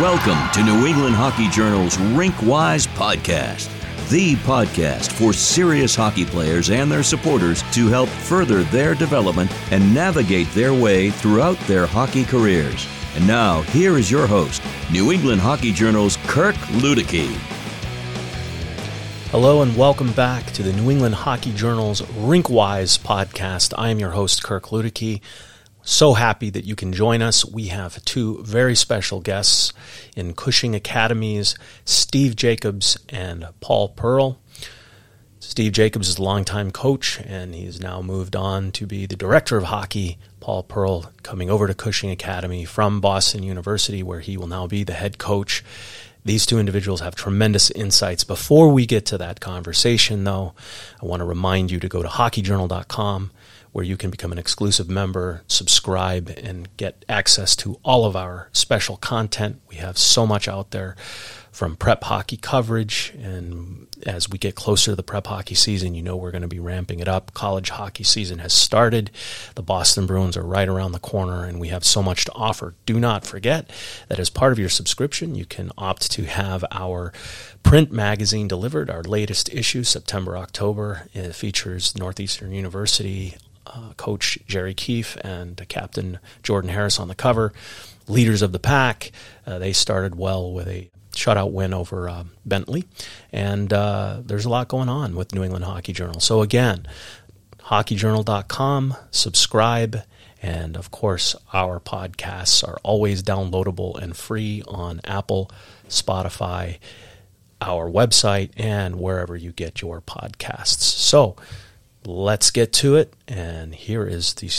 Welcome to New England Hockey Journal's Rinkwise Podcast, the podcast for serious hockey players and their supporters to help further their development and navigate their way throughout their hockey careers. And now, here is your host, New England Hockey Journal's Kirk Luedeke. Hello and welcome back to the New England Hockey Journal's Rinkwise podcast. I am your host, Kirk Luedeke. So happy that you can join us. We have two very special guests in Cushing Academy's, Steve Jacobs and Paul Pearl. Steve Jacobs is a longtime coach, and he's now moved on to be the director of hockey. Paul Pearl coming over to Cushing Academy from Boston University, where he will now be the head coach. These two individuals have tremendous insights. Before we get to that conversation, though, I want to remind you to go to hockeyjournal.com where you can become an exclusive member, subscribe, and get access to all of our special content. We have so much out there from prep hockey coverage. And as we get closer to the prep hockey season, you know we're going to be ramping it up. College hockey season has started. The Boston Bruins are right around the corner, and we have so much to offer. Do not forget that as part of your subscription, you can opt to have our print magazine delivered, our latest issue, September, October. It features Northeastern University uh, coach Jerry Keefe and Captain Jordan Harris on the cover. Leaders of the pack. Uh, they started well with a shutout win over uh, Bentley. And uh, there's a lot going on with New England Hockey Journal. So, again, hockeyjournal.com, subscribe. And of course, our podcasts are always downloadable and free on Apple, Spotify, our website, and wherever you get your podcasts. So, let's get to it. And here is the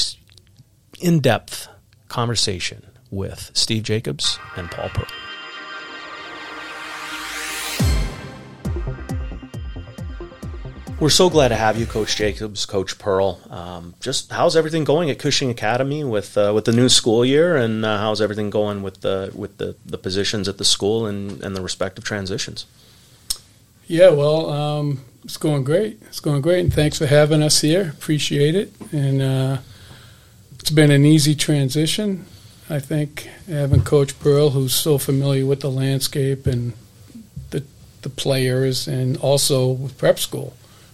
in depth conversation with Steve Jacobs and Paul Pearl. We're so glad to have you, Coach Jacobs, Coach Pearl. Um, just how's everything going at Cushing Academy with uh, with the new school year, and uh, how's everything going with the with the, the positions at the school and, and the respective transitions? Yeah, well, um, it's going great. It's going great, and thanks for having us here. Appreciate it. And uh, it's been an easy transition. I think having Coach Pearl, who's so familiar with the landscape and the the players, and also with prep school,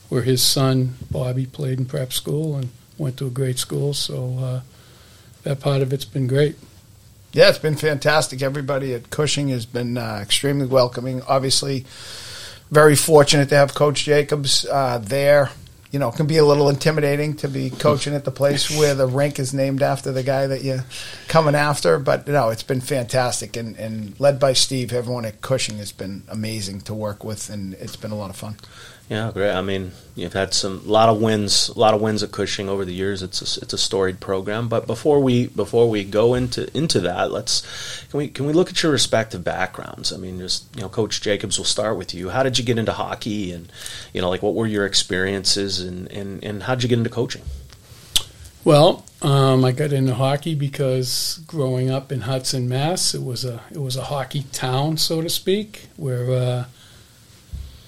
where his son Bobby played in prep school and went to a great school. So uh, that part of it's been great. Yeah, it's been fantastic. Everybody at Cushing has been uh, extremely welcoming. Obviously very fortunate to have Coach Jacobs uh, there. You know, can be a little intimidating to be coaching at the place where the rink is named after the guy that you're coming after. But no, it's been fantastic, and, and led by Steve, everyone at Cushing has been amazing to work with, and it's been a lot of fun. Yeah, great. I mean, you've had some a lot of wins, a lot of wins at Cushing over the years. It's a, it's a storied program. But before we before we go into into that, let's can we can we look at your respective backgrounds? I mean, just you know, Coach Jacobs, we'll start with you. How did you get into hockey, and you know, like what were your experiences, and and and how did you get into coaching? Well, um, I got into hockey because growing up in Hudson, Mass, it was a it was a hockey town, so to speak, where. Uh,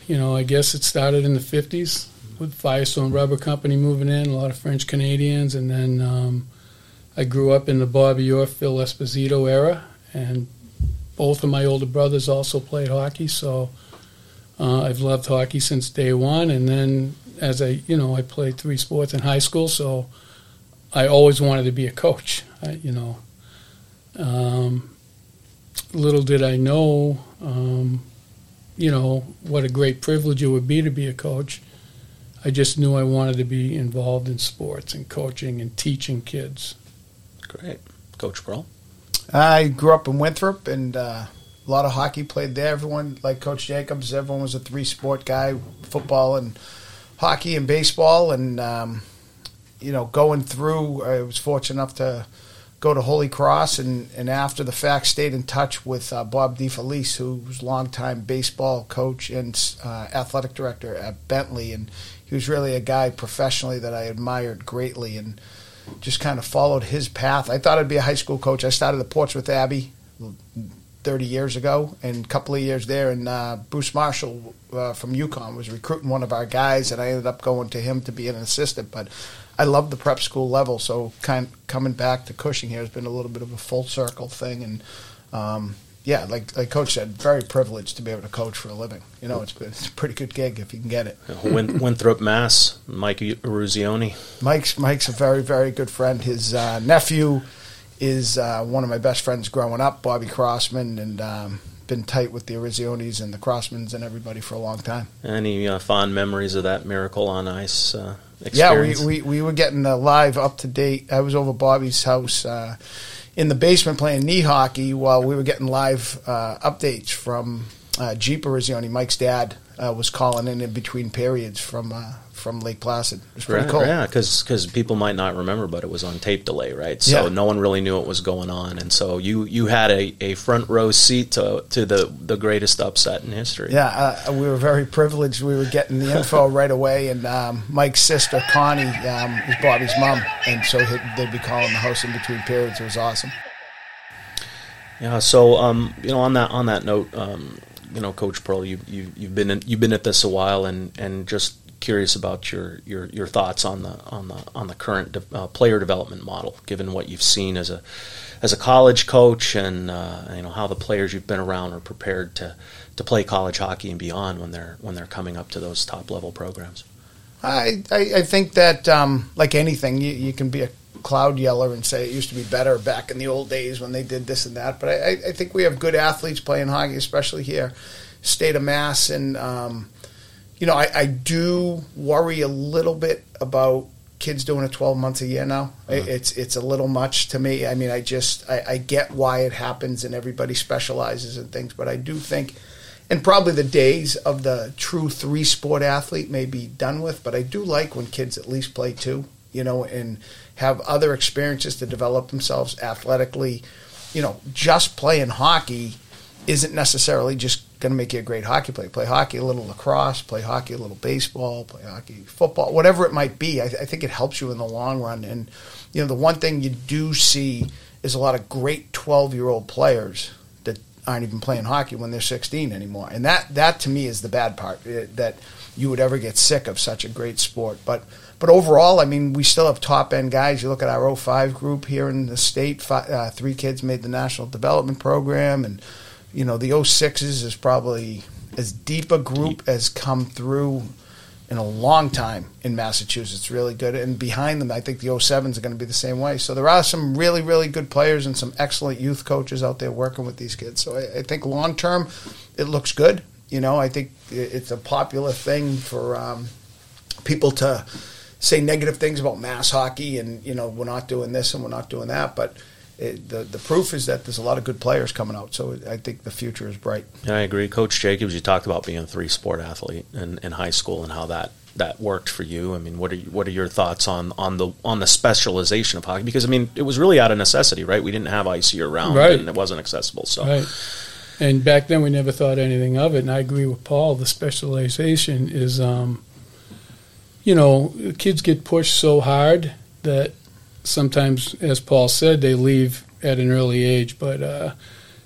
you know, I guess it started in the 50s with Firestone Rubber Company moving in, a lot of French Canadians, and then um, I grew up in the Bobby Orr, Phil Esposito era, and both of my older brothers also played hockey, so uh, I've loved hockey since day one. And then as I, you know, I played three sports in high school, so I always wanted to be a coach. I, you know, um, little did I know um, you know, what a great privilege it would be to be a coach. I just knew I wanted to be involved in sports and coaching and teaching kids. Great. Coach Pearl? I grew up in Winthrop and uh, a lot of hockey played there. Everyone, like Coach Jacobs, everyone was a three sport guy football and hockey and baseball. And, um, you know, going through, I was fortunate enough to go to Holy Cross, and, and after the fact, stayed in touch with uh, Bob DeFelice, who was longtime baseball coach and uh, athletic director at Bentley, and he was really a guy professionally that I admired greatly, and just kind of followed his path. I thought I'd be a high school coach. I started at Portsmouth Abbey. 30 years ago, and a couple of years there, and uh, Bruce Marshall uh, from UConn was recruiting one of our guys, and I ended up going to him to be an assistant. But I love the prep school level, so kind of coming back to Cushing here has been a little bit of a full circle thing, and um, yeah, like like Coach said, very privileged to be able to coach for a living. You know, it's, it's a pretty good gig if you can get it. Win- Winthrop, Mass. Mike Eruzione. Mike's Mike's a very very good friend. His uh, nephew is uh, one of my best friends growing up, Bobby Crossman, and um, been tight with the Eruziones and the Crossmans and everybody for a long time. Any uh, fond memories of that Miracle on Ice? Uh, yeah, we, we, we were getting uh, live up to date. I was over Bobby's house uh, in the basement playing knee hockey while we were getting live uh, updates from uh, Jeep Eruzione. Mike's dad uh, was calling in in between periods from uh, from Lake Placid. It was pretty right, cool. Yeah, because people might not remember, but it was on tape delay, right? So Yeah. no one really knew what was going on, and so you you had a, a front row seat to to the the greatest upset in history. Yeah, uh, we were very privileged. We were getting the info right away, and um, Mike's sister Connie um, is Bobby's mom, and so they'd be calling the house in between periods. It was awesome. Yeah. So, um, you know, on that on that note, um, you know, Coach Pearl, you you you've been in, you've been at this a while, and and just curious about your your your thoughts on the on the on the current de- uh, player development model, given what you've seen as a as a college coach, and uh, you know how the players you've been around are prepared to to play college hockey and beyond when they're when they're coming up to those top level programs. I, I, I think that, um, like anything, you, you can be a cloud yeller and say it used to be better back in the old days when they did this and that. But I, I think we have good athletes playing hockey, especially here, state of Mass. And, um, you know, I, I do worry a little bit about kids doing it 12 months a year now. I It's it's a little much to me. I mean, I just, I, I get why it happens and everybody specializes in things, but I do think – and probably the days of the true three sport athlete may be done with, but I do like when kids at least play two, you know, and have other experiences to develop themselves athletically. You know, just playing hockey isn't necessarily just going to make you a great hockey player. Play hockey, a little lacrosse, play hockey, a little baseball, play hockey, football, whatever it might be. I, I think it helps you in the long run. And, you know, the one thing you do see is a lot of great 12 year old players that aren't even playing hockey when they're 16 anymore. And that, that to me is the bad part eh, that you would ever get sick of such a great sport. But but overall, I mean, we still have top end guys. You look at our 05 group here in the state. Five, uh, three kids made the national development program, and you know the 06s is probably as deep a group as come through in a long time in Massachusetts. Really good, and behind them, I think the 07s are going to be the same way. So there are some really, really good players and some excellent youth coaches out there working with these kids. So I, I think long term, it looks good. You know, I think it's a popular thing for um, people to say negative things about mass hockey, and you know we're not doing this and we're not doing that, but. It, the the proof is that there's a lot of good players coming out, so I think the future is bright. Yeah, I agree. Coach Jacobs, you talked about being a three sport athlete in, in high school and how that, that worked for you. I mean, what are you, what are your thoughts on, on the on the specialization of hockey? Because I mean, it was really out of necessity, right? We didn't have ice year round, Right. and it wasn't accessible. So Right. And back then, we never thought anything of it. And I agree with Paul. The specialization is, um, you know, kids get pushed so hard that sometimes, as Paul said, they leave at an early age. But uh,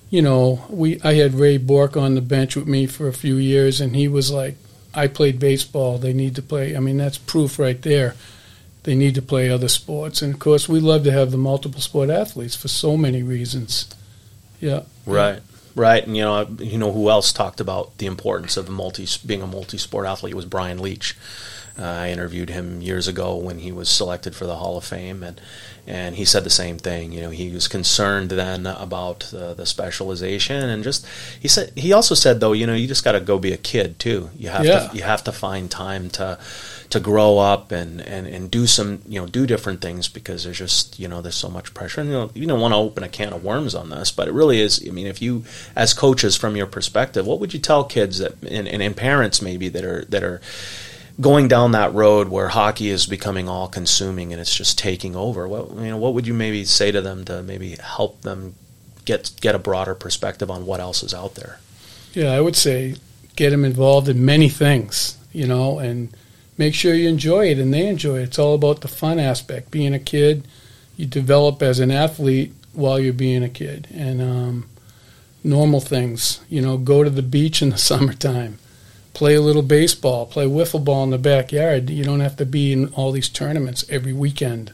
you know, we I had Ray Bourque on the bench with me for a few years, and he was like, "I played baseball. They need to play." I mean, that's proof right there. They need to play other sports, and of course, we love to have the multiple sport athletes for so many reasons. Yeah. Right, right, and you know, you know who else talked about the importance of a multi being a multi-sport athlete was Brian Leetch. Uh, I interviewed him years ago when he was selected for the Hall of Fame, and and he said the same thing. You know, he was concerned then about uh, the specialization, and just he said he also said though, you know, you just got to go be a kid too. You have Yeah. to you have to find time to to grow up and, and, and do some you know do different things because there's just you know there's so much pressure and you know you don't want to open a can of worms on this but it really is I mean if you as coaches from your perspective what would you tell kids that and, and, and parents maybe that are that are going down that road where hockey is becoming all consuming and it's just taking over what you know what would you maybe say to them to maybe help them get get a broader perspective on what else is out there Yeah, I would say get them involved in many things, you know, and make sure you enjoy it and they enjoy it. It's all about the fun aspect. Being a kid, you develop as an athlete while you're being a kid. And um, normal things, you know, go to the beach in the summertime, play a little baseball, play wiffle ball in the backyard. You don't have to be in all these tournaments every weekend.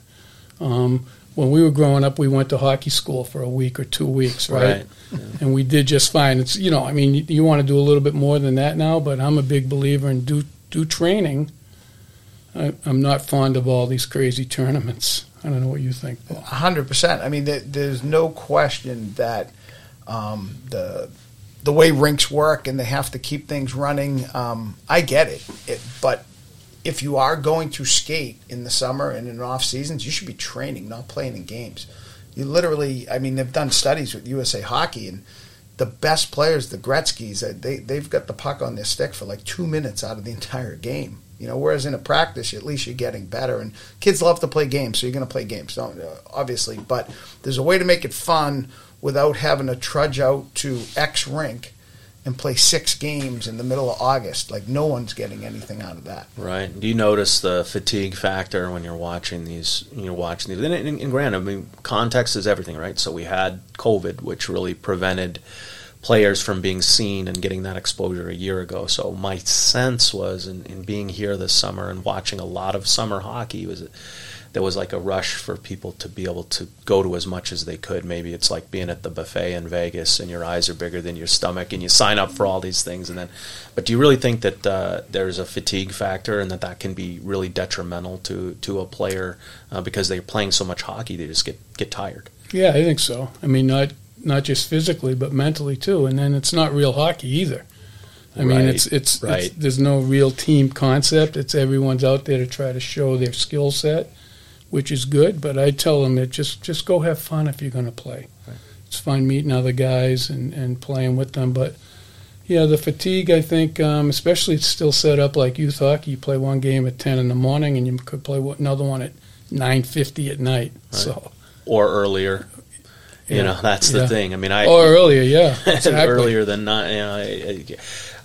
Um, when we were growing up, we went to hockey school for a week or two weeks, right? Right. And we did just fine. It's you know, I mean, you, you want to do a little bit more than that now, but I'm a big believer in do do training. I, I'm not fond of all these crazy tournaments. I don't know what you think, Paul. hundred percent. I mean, there, there's no question that um, the the way rinks work and they have to keep things running. Um, I get it. it, but if you are going to skate in the summer and in off seasons, you should be training, not playing in games. You literally, I mean, they've done studies with USA Hockey and. The best players, the Gretzky's, uh, they they've got the puck on their stick for like two minutes out of the entire game. You know, whereas in a practice, at least you're getting better. And kids love to play games, so you're going to play games, uh, obviously. But there's a way to make it fun without having to trudge out to X rink and play six games in the middle of August. Like no one's getting anything out of that. Right. Do you notice the fatigue factor when you're watching these? You're watching these. And, and, and granted, I mean, context is everything, right? So we had COVID, which really prevented players from being seen and getting that exposure a year ago. So my sense was, in, in being here this summer and watching a lot of summer hockey, was there was like a rush for people to be able to go to as much as they could. Maybe it's like being at the buffet in Vegas and your eyes are bigger than your stomach and you sign up for all these things and then. But do you really think that uh, there's a fatigue factor and that that can be really detrimental to to a player uh, because they're playing so much hockey they just get get tired? Yeah, I think so. I mean, not not just physically, but mentally too. And then it's not real hockey either. I mean, Right, it's, it's right. it's there's no real team concept. It's everyone's out there to try to show their skill set, which is good. But I tell them that just just go have fun if you're going to play. Right. It's fun meeting other guys and, and playing with them. But yeah, the fatigue. I think, um, especially it's still set up like youth hockey. You play one game at ten in the morning, and you could play another one at nine fifty at night. So Or earlier. You Yeah. know, that's the Yeah. thing. I mean, I or earlier, yeah, exactly. earlier than not. You know, I, I,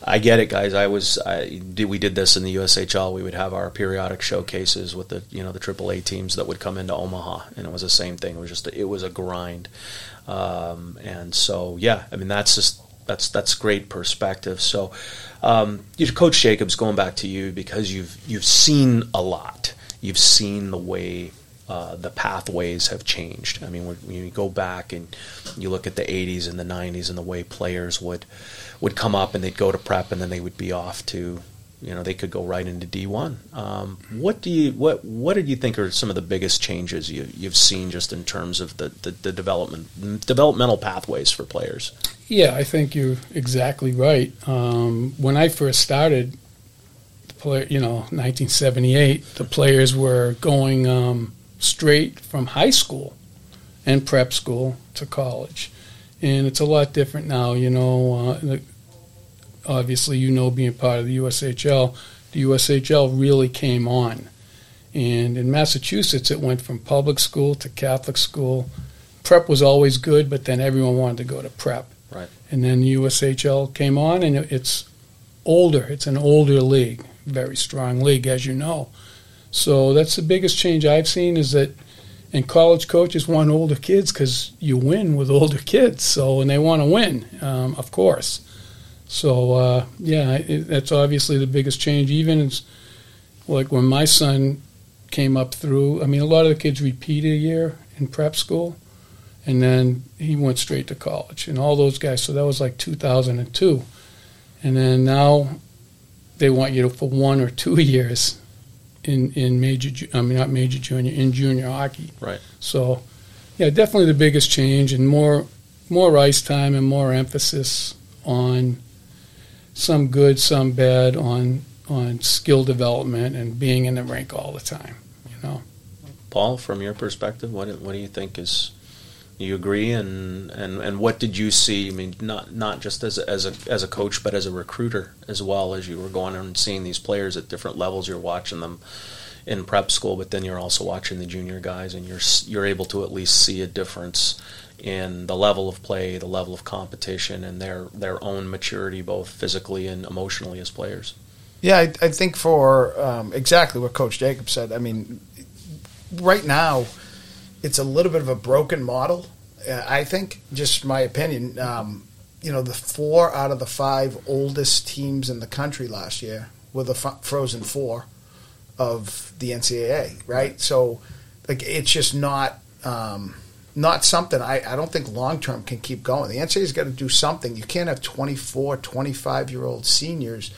I get it, guys. I was I we did this in the USHL. We would have our periodic showcases with the you know the AAA teams that would come into Omaha, and it was the same thing. It was just it was a grind, um, and so yeah, I mean that's just that's that's great perspective. So, um, Coach Jacobs, going back to you because you've you've seen a lot. You've seen the way uh, the pathways have changed. I mean, when, you go back and you look at the '80s and the '90s and the way players would would come up and they'd go to prep and then they would be off to, you know, they could go right into D1. Um, what do you what what did you think are some of the biggest changes you you've seen just in terms of the, the, the development developmental pathways for players? Yeah, I think you're exactly right. Um, when I first started, you know, 1978, the players were going um, straight from high school and prep school to college, and it's a lot different now. You know, uh, obviously, you know, being part of the USHL, the USHL really came on, and in Massachusetts, it went from public school to Catholic school. Prep was always good, but then everyone wanted to go to prep. Right. And then the USHL came on, and it's older. It's an older league, very strong league, as you know. So that's the biggest change I've seen is that, and college coaches want older kids because you win with older kids. So and they want to win, um, of course. So uh, yeah, it, that's obviously the biggest change. Even as, like when my son came up through, I mean, a lot of the kids repeat a year in prep school and then he went straight to college and all those guys so that was like 2002 and then now they want you to for one or two years in in major i mean not major junior in junior hockey Right. so yeah definitely the biggest change and more more ice time and more emphasis on some good some bad on on skill development and being in the rink all the time you know Paul, from your perspective, what what do you think is you agree and, and, and what did you see? I mean, not not just as a, as a as a coach, but as a recruiter as well as you were going and seeing these players at different levels. You're watching them in prep school, but then you're also watching the junior guys, and you're you're able to at least see a difference in the level of play, the level of competition, and their their own maturity, both physically and emotionally as players. Yeah, I, I think for um, exactly what Coach Jacob said. I mean, right now, it's a little bit of a broken model. Uh, I think, just my opinion. Um, you know, the four out of the five oldest teams in the country last year were the f- Frozen Four of the NCAA, right? So, like, it's just not um, not something I, I don't think long term can keep going. The NCAA's got to do something. You can't have 24, 25 year old seniors,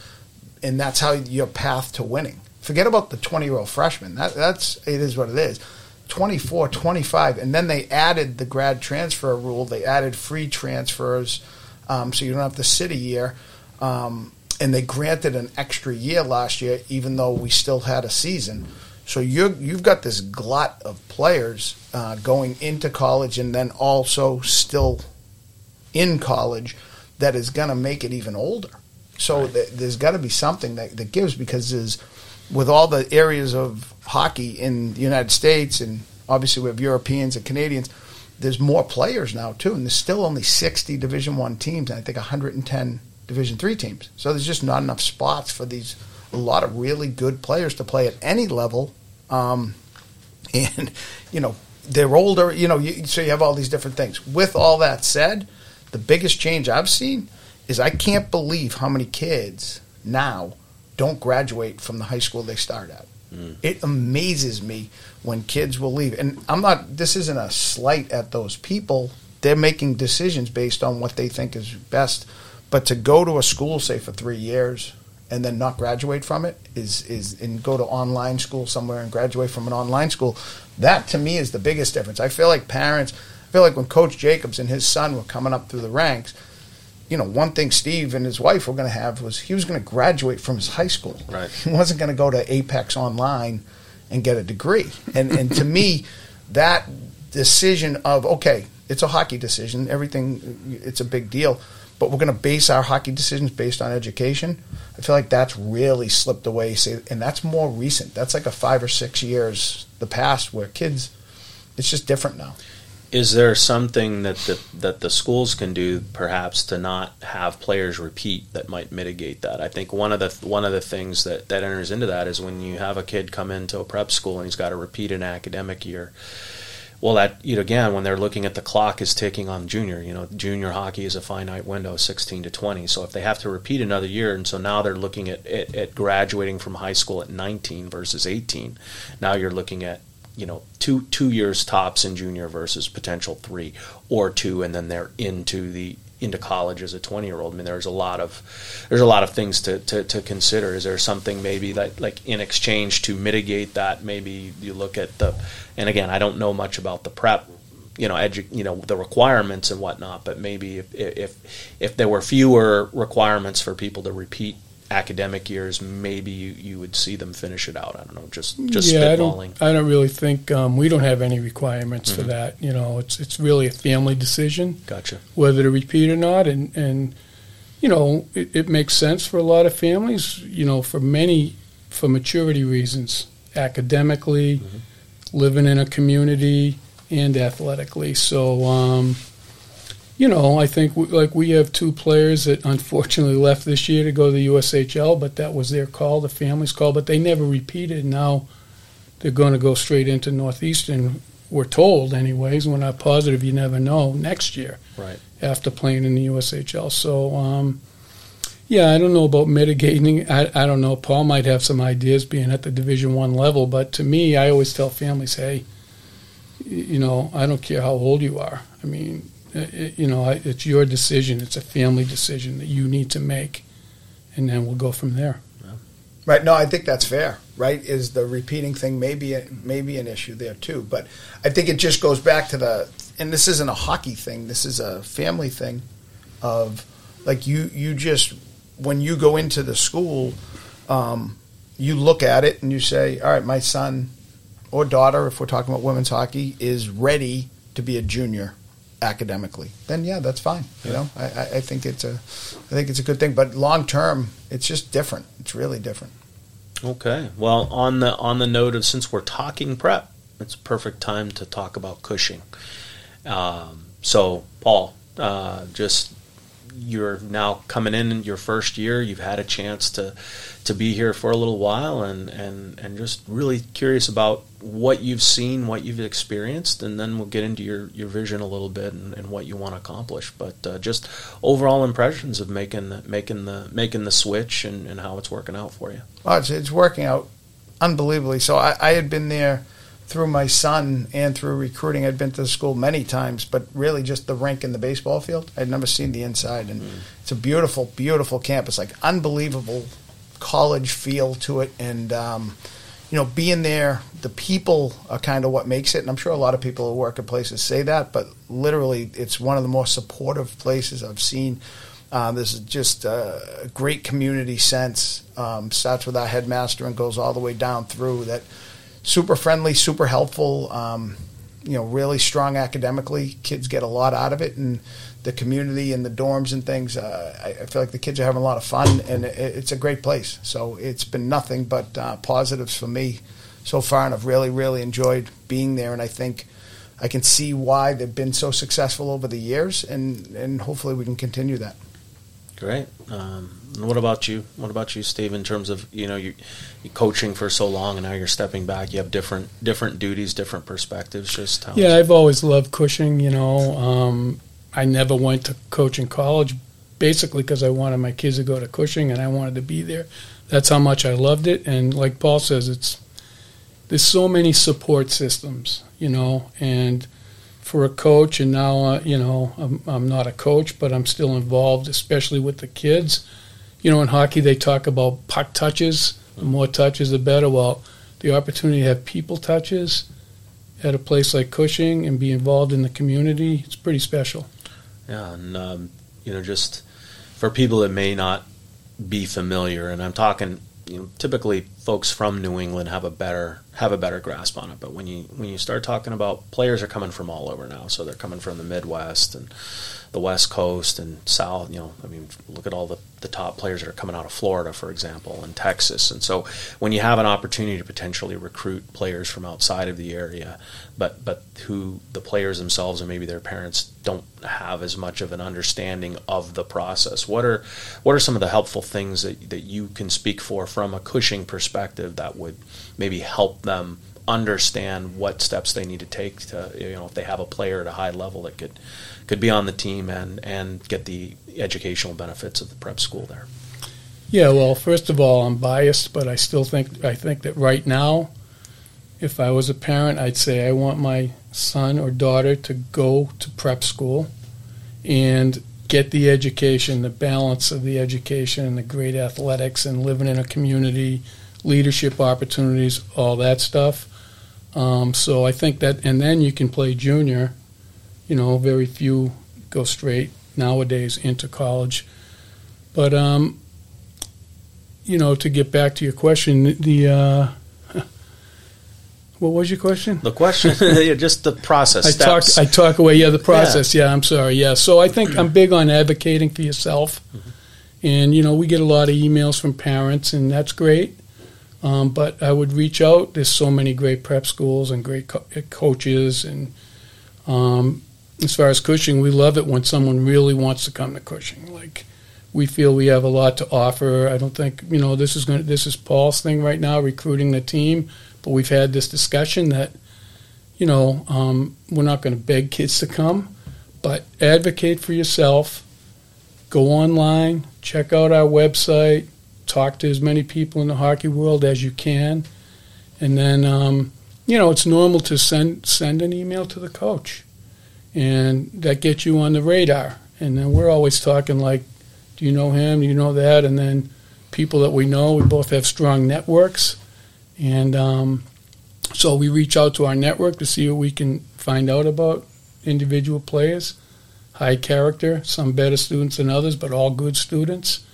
and that's how your path to winning. Forget about the 20 year old freshman. That, that's it is what it is. 24, 25, and then they added the grad transfer rule. They added free transfers, um, so you don't have to sit a year. Um, and they granted an extra year last year, even though we still had a season. So you you've got this glut of players uh, going into college and then also still in college that is going to make it even older. So right. th- there's got to be something that, that gives because there's with all the areas of hockey in the United States and obviously we have Europeans and Canadians. There's more players now too, and there's still only 60 Division One teams, and I think 110 Division Three teams. So there's just not enough spots for these a lot of really good players to play at any level. Um, and you know they're older. You know, you, so you have all these different things. With all that said, the biggest change I've seen is I can't believe how many kids now don't graduate from the high school they start at. Mm. It amazes me when kids will leave. And I'm not, this isn't a slight at those people. They're making decisions based on what they think is best but to go to a school, say for three years, and then not graduate from it is is and go to online school somewhere and graduate from an online school. That to me is the biggest difference. I feel like parents. I feel like when Coach Jacobs and his son were coming up through the ranks, you know, one thing Steve and his wife were going to have was he was going to graduate from his high school. Right. He wasn't going to go to Apex Online and get a degree. And and to me, that decision of okay, it's a hockey decision. Everything, it's a big deal but we're going to base our hockey decisions based on education. I feel like that's really slipped away. Say, and that's more recent. That's like a five or six years the past where kids, it's just different now. Is there something that the that the schools can do, perhaps, to not have players repeat that might mitigate that? I think one of the one of the things that that enters into that is when you have a kid come into a prep school and he's got to repeat an academic year well, that you know, again, when they're looking at the clock is ticking on junior. You know, junior hockey is a finite window, 16 to 20. So if they have to repeat another year, and so now they're looking at, at, at graduating from high school at 19 versus 18. Now you're looking at you know two two years tops in junior versus potential three or two, and then they're into the into college as a 20 year old. I mean, there's a lot of there's a lot of things to, to, to, consider. Is there something maybe that like in exchange to mitigate that? Maybe you look at the, and again, I don't know much about the prep, you know, edu, you know, the requirements and whatnot. But maybe if if if there were fewer requirements for people to repeat academic years, maybe you, you would see them finish it out. I don't know, just just yeah, spitballing. I don't, I don't really think um, we don't have any requirements mm-hmm. for that. You know, it's it's really a family decision. Gotcha. Whether to repeat or not, and and you know, it, it makes sense for a lot of families. You know, for many, for maturity reasons, academically, mm-hmm. living in a community, and athletically. So. Um, you know, I think we, like we have two players that unfortunately left this year to go to the USHL, but that was their call, the family's call. But they never repeated. Now they're going to go straight into Northeastern. We're told, anyways. We're not positive. You never know. Next year, right after playing in the USHL. So, um, yeah, I don't know about mitigating. I, I don't know. Paul might have some ideas being at the Division One level, but to me, I always tell families, hey, you know, I don't care how old you are. I mean, you know, it's your decision. It's a family decision that you need to make, and then we'll go from there. Right. No, I think that's fair. Right. Is the repeating thing maybe maybe an issue there too? But I think it just goes back to the and this isn't a hockey thing. This is a family thing. Of like you you just when you go into the school, um, you look at it and you say, all right, my son or daughter, if we're talking about women's hockey, is ready to be a junior academically, then yeah, that's fine. You know, I, I think it's a, I think it's a good thing. But long term, it's just different. It's really different. Okay. Well, on the on the note of since we're talking prep, it's a perfect time to talk about Cushing. Um, so, Paul, uh, just you're now coming in your first year. You've had a chance to to be here for a little while, and and and just really curious about what you've seen, what you've experienced, and then we'll get into your, your vision a little bit and, and what you want to accomplish. But uh, just overall impressions of making the, making the making the switch and, and how it's working out for you. Oh, it's, it's working out unbelievably. So I, I had been there through my son and through recruiting, I'd been to the school many times, but really just the rink and the baseball field. I'd never seen the inside, and mm. it's a beautiful, beautiful campus, like unbelievable college feel to it, and um, you know, being there, the people are kind of what makes it. And I'm sure a lot of people who work at places say that, but literally, it's one of the most supportive places I've seen. Um, there's just a great community sense. Um, starts with our headmaster and goes all the way down through that. Super friendly, super helpful. Um, you know, really strong academically. Kids get a lot out of it, and the community and the dorms and things. Uh, I, I, feel like the kids are having a lot of fun, and it, it's a great place. So it's been nothing but uh, positives for me so far, and I've really, really enjoyed being there. And I think I can see why they've been so successful over the years, and and hopefully we can continue that. Great. Um, what about you? What about you, Steve? In terms of you know you coaching for so long, and now you're stepping back. You have different different duties, different perspectives. Just how yeah, I've always loved Cushing. You know, um, I never went to coach in college, basically because I wanted my kids to go to Cushing and I wanted to be there. That's how much I loved it. And like Paul says, it's there's so many support systems, you know, and for a coach, and now uh, you know I'm, I'm not a coach, but I'm still involved, especially with the kids. You know, in hockey they talk about puck touches. The more touches, the better. Well, the opportunity to have people touches at a place like Cushing and be involved in the community, it's pretty special. Yeah, and um, you know, just for people that may not be familiar, and I'm talking, you know, typically folks from New England have a better have a better grasp on it. But when you when you start talking about players are coming from all over now, so they're coming from the Midwest and the West Coast and South. You know, I mean, look at all the, the top players that are coming out of Florida, for example, and Texas. And so, when you have an opportunity to potentially recruit players from outside of the area, but but who the players themselves and maybe their parents don't have as much of an understanding of the process, what are what are some of the helpful things that that you can speak for from a Cushing perspective that would maybe help them understand what steps they need to take to you know if they have a player at a high level that could could be on the team and and get the educational benefits of the prep school there. Yeah, well, first of all, I'm biased, but I still think I think that right now, if I was a parent, I'd say I want my son or daughter to go to prep school and get the education, the balance of the education, and the great athletics, and living in a community, leadership opportunities, all that stuff. Um, so I think that, and then you can play junior. You know, very few go straight nowadays into college. But um, you know, to get back to your question, the uh, what was your question? The question, just the process. I steps. talk. I talk away. Yeah, the process. Yeah. yeah. I'm sorry. Yeah. So I think I'm big on advocating for yourself, mm-hmm. and you know, we get a lot of emails from parents, and that's great. Um, but I would reach out. There's so many great prep schools and great co- uh, coaches. And um, as far as Cushing, we love it when someone really wants to come to Cushing. Like we feel we have a lot to offer. I don't think you know this is going. This is Paul's thing right now, recruiting the team. But we've had this discussion that you know um, we're not going to beg kids to come, but advocate for yourself. Go online, check out our website talk to as many people in the hockey world as you can, and then um, you know it's normal to send send an email to the coach, and that gets you on the radar. And then we're always talking like, do you know him? Do you know that? And then people that we know, we both have strong networks, and um, so we reach out to our network to see what we can find out about individual players, high character, some better students than others, but all good students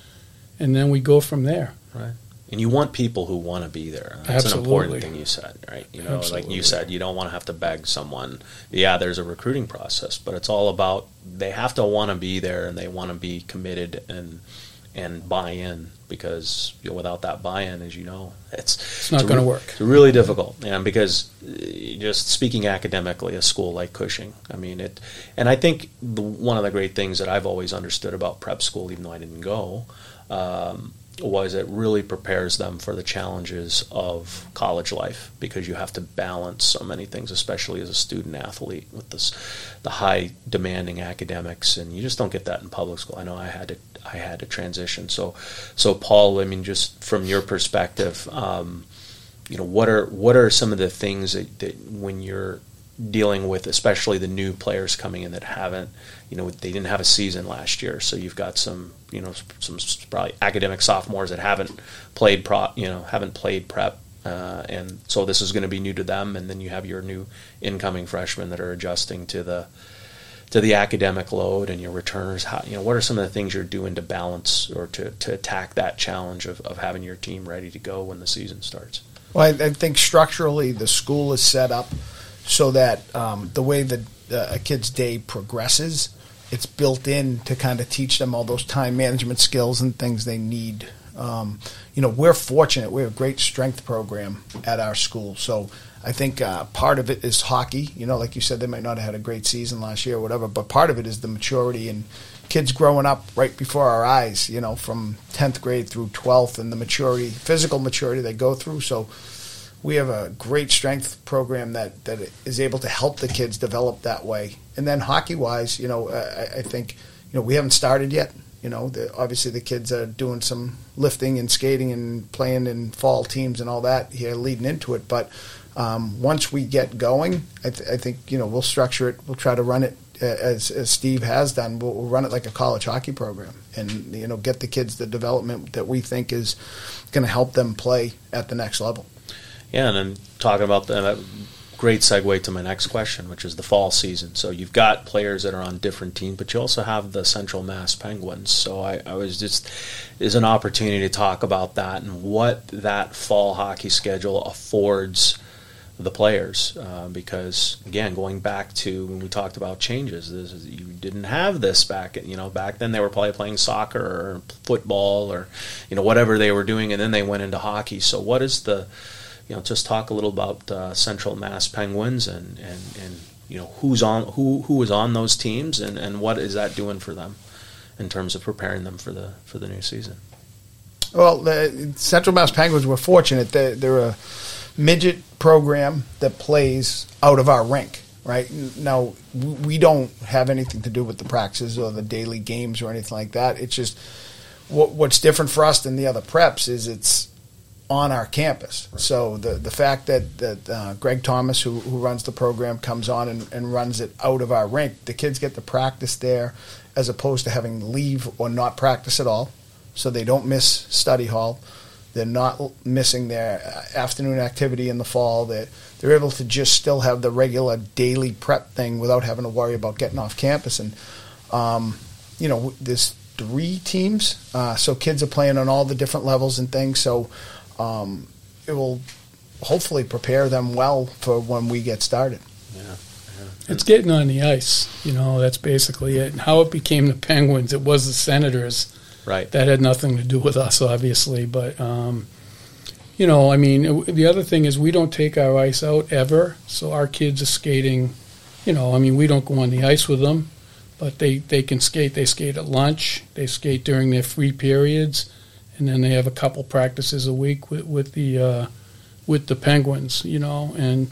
and then we go from there. Right. And you want people who want to be there. That's Absolutely. an important thing you said, right? You know, Absolutely. like you said, you don't want to have to beg someone. Yeah, there's a recruiting process, but it's all about they have to want to be there and they want to be committed and and buy in because you know, without that buy-in, as you know, it's, it's not going to work. It's really difficult, and because uh, just speaking academically, a school like Cushing, I mean it, and I think the, one of the great things that I've always understood about prep school, even though I didn't go, um, was it really prepares them for the challenges of college life because you have to balance so many things, especially as a student athlete with this the high demanding academics, and you just don't get that in public school. I know I had to I had to transition. So, so Paul, I mean, just from your perspective. Um, you know, what are what are some of the things that, that when you're dealing with, especially the new players coming in that haven't, you know, they didn't have a season last year, so you've got some, you know, some probably academic sophomores that haven't played pro, you know, haven't played prep, uh, and so this is going to be new to them, and then you have your new incoming freshmen that are adjusting to the to the academic load and your returners. How, you know, what are some of the things you're doing to balance or to, to attack that challenge of, of having your team ready to go when the season starts? Well, I, I think structurally the school is set up so that um, the way that uh, a kid's day progresses, it's built in to kind of teach them all those time management skills and things they need. Um, you know, we're fortunate. We have a great strength program at our school. So I think uh, part of it is hockey. You know, like you said, they might not have had a great season last year or whatever, but part of it is the maturity and kids growing up right before our eyes, you know, from 10th grade through 12th and the maturity, physical maturity they go through. So we have a great strength program that, that is able to help the kids develop that way. And then hockey wise, you know, I, I think, you know, we haven't started yet. You know, the, obviously the kids are doing some lifting and skating and playing in fall teams and all that here leading into it. But um, once we get going, I, th- I, think, you know, we'll structure it. We'll try to run it uh, as, as Steve has done. We'll, we'll run it like a college hockey program and, you know, get the kids the development that we think is going to help them play at the next level. Yeah, and then talking about the great segue to my next question, which is the fall season. So you've got players that are on different teams, but you also have the Central Mass Penguins. So I, I was just is an opportunity to talk about that and what that fall hockey schedule affords the players uh, because again going back to when we talked about changes is, you didn't have this back you know back then they were probably playing soccer or football or you know whatever they were doing and then they went into hockey so what is the you know, just talk a little about uh, Central Mass Penguins and, and, and you know who's on who who is on those teams and, and what is that doing for them in terms of preparing them for the for the new season. Well, the Central Mass Penguins were fortunate. They're, they're a midget program that plays out of our rink. Right now, we don't have anything to do with the practices or the daily games or anything like that. It's just what, what's different for us than the other preps is it's on our campus. Right. So the the fact that that uh, Greg Thomas, who, who runs the program, comes on and, and runs it out of our rink, the kids get to practice there, as opposed to having leave or not practice at all. So they don't miss study hall. They're not missing their uh, afternoon activity in the fall. They're, they're able to just still have the regular daily prep thing without having to worry about getting off campus. And, um, you know, there's three teams. Uh, so kids are playing on all the different levels and things. So um, it will hopefully prepare them well for when we get started. Yeah. yeah. It's getting on the ice, you know. That's basically it. And how it became the Penguins, it was the Senators. Right. That had nothing to do with us, obviously. But um, you know, I mean, the other thing is we don't take our ice out ever, so our kids are skating. You know, I mean, we don't go on the ice with them, but they they can skate. They skate at lunch. They skate during their free periods and then they have a couple practices a week with, with the uh, with the Penguins, you know. And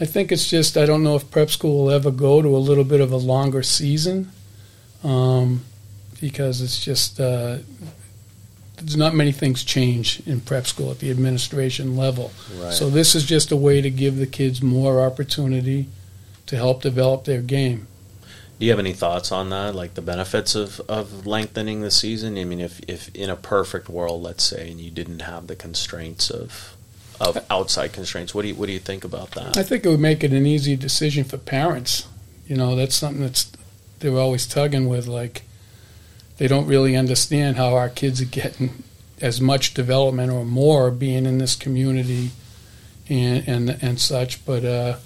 I think it's just I don't know if prep school will ever go to a little bit of a longer season, um, because it's just uh, there's not many things change in prep school at the administration level. Right. So this is just a way to give the kids more opportunity to help develop their game. Do you have any thoughts on that, like the benefits of, of lengthening the season? I mean, if, if in a perfect world, let's say, and you didn't have the constraints of of outside constraints, what do you what do you think about that? I think it would make it an easy decision for parents. You know, that's something that's they're always tugging with. Like, they don't really understand how our kids are getting as much development or more being in this community and and and such. But uh,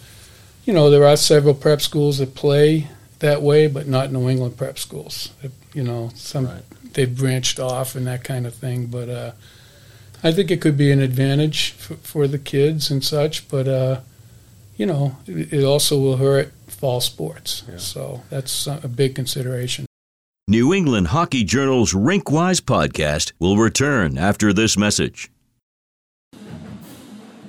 you know, there are several prep schools that play that way, but not New England prep schools. You know, some right. they've branched off and that kind of thing. But uh, I think it could be an advantage for, for the kids and such. But uh, you know, it, it, also will hurt fall sports. Yeah. So that's a big consideration. New England Hockey Journal's Rinkwise podcast will return after this message.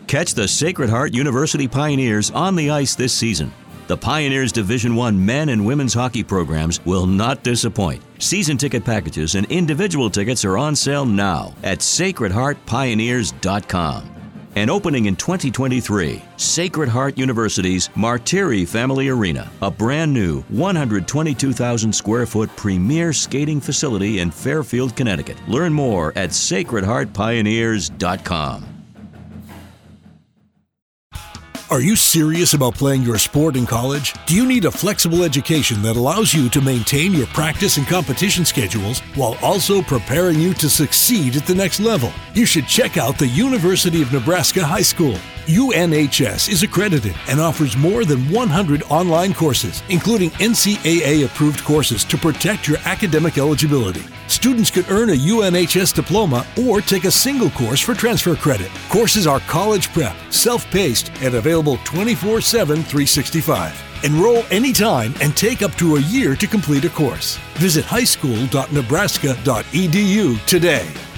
Catch the Sacred Heart University Pioneers on the ice this season. The Pioneers Division One men and women's hockey programs will not disappoint. Season ticket packages and individual tickets are on sale now at sacredheartpioneers.com. and opening in 2023, Sacred Heart University's Martire Family Arena, a brand new 122,000 square foot premier skating facility in Fairfield, Connecticut. Learn more at sacredheartpioneers.com. Are you serious about playing your sport in college? Do you need a flexible education that allows you to maintain your practice and competition schedules while also preparing you to succeed at the next level? You should check out the University of Nebraska High School. UNHS is accredited and offers more than 100 online courses, including NCAA approved courses to protect your academic eligibility. Students could earn a UNHS diploma or take a single course for transfer credit. Courses are college prep, self paced, and available 24 7 365. Enroll anytime and take up to a year to complete a course. Visit highschool.nebraska.edu today.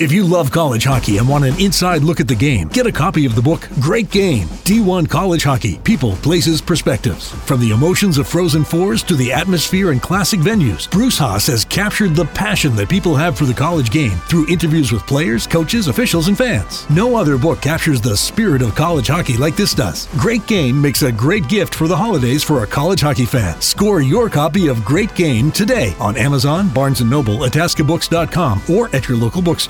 If you love college hockey and want an inside look at the game, get a copy of the book Great Game D1 College Hockey People, Places, Perspectives. From the emotions of Frozen Fours to the atmosphere and classic venues, Bruce Haas has captured the passion that people have for the college game through interviews with players, coaches, officials, and fans. No other book captures the spirit of college hockey like this does. Great Game makes a great gift for the holidays for a college hockey fan. Score your copy of Great Game today on Amazon, Barnes & Noble, AtascaBooks.com, or at your local bookstore.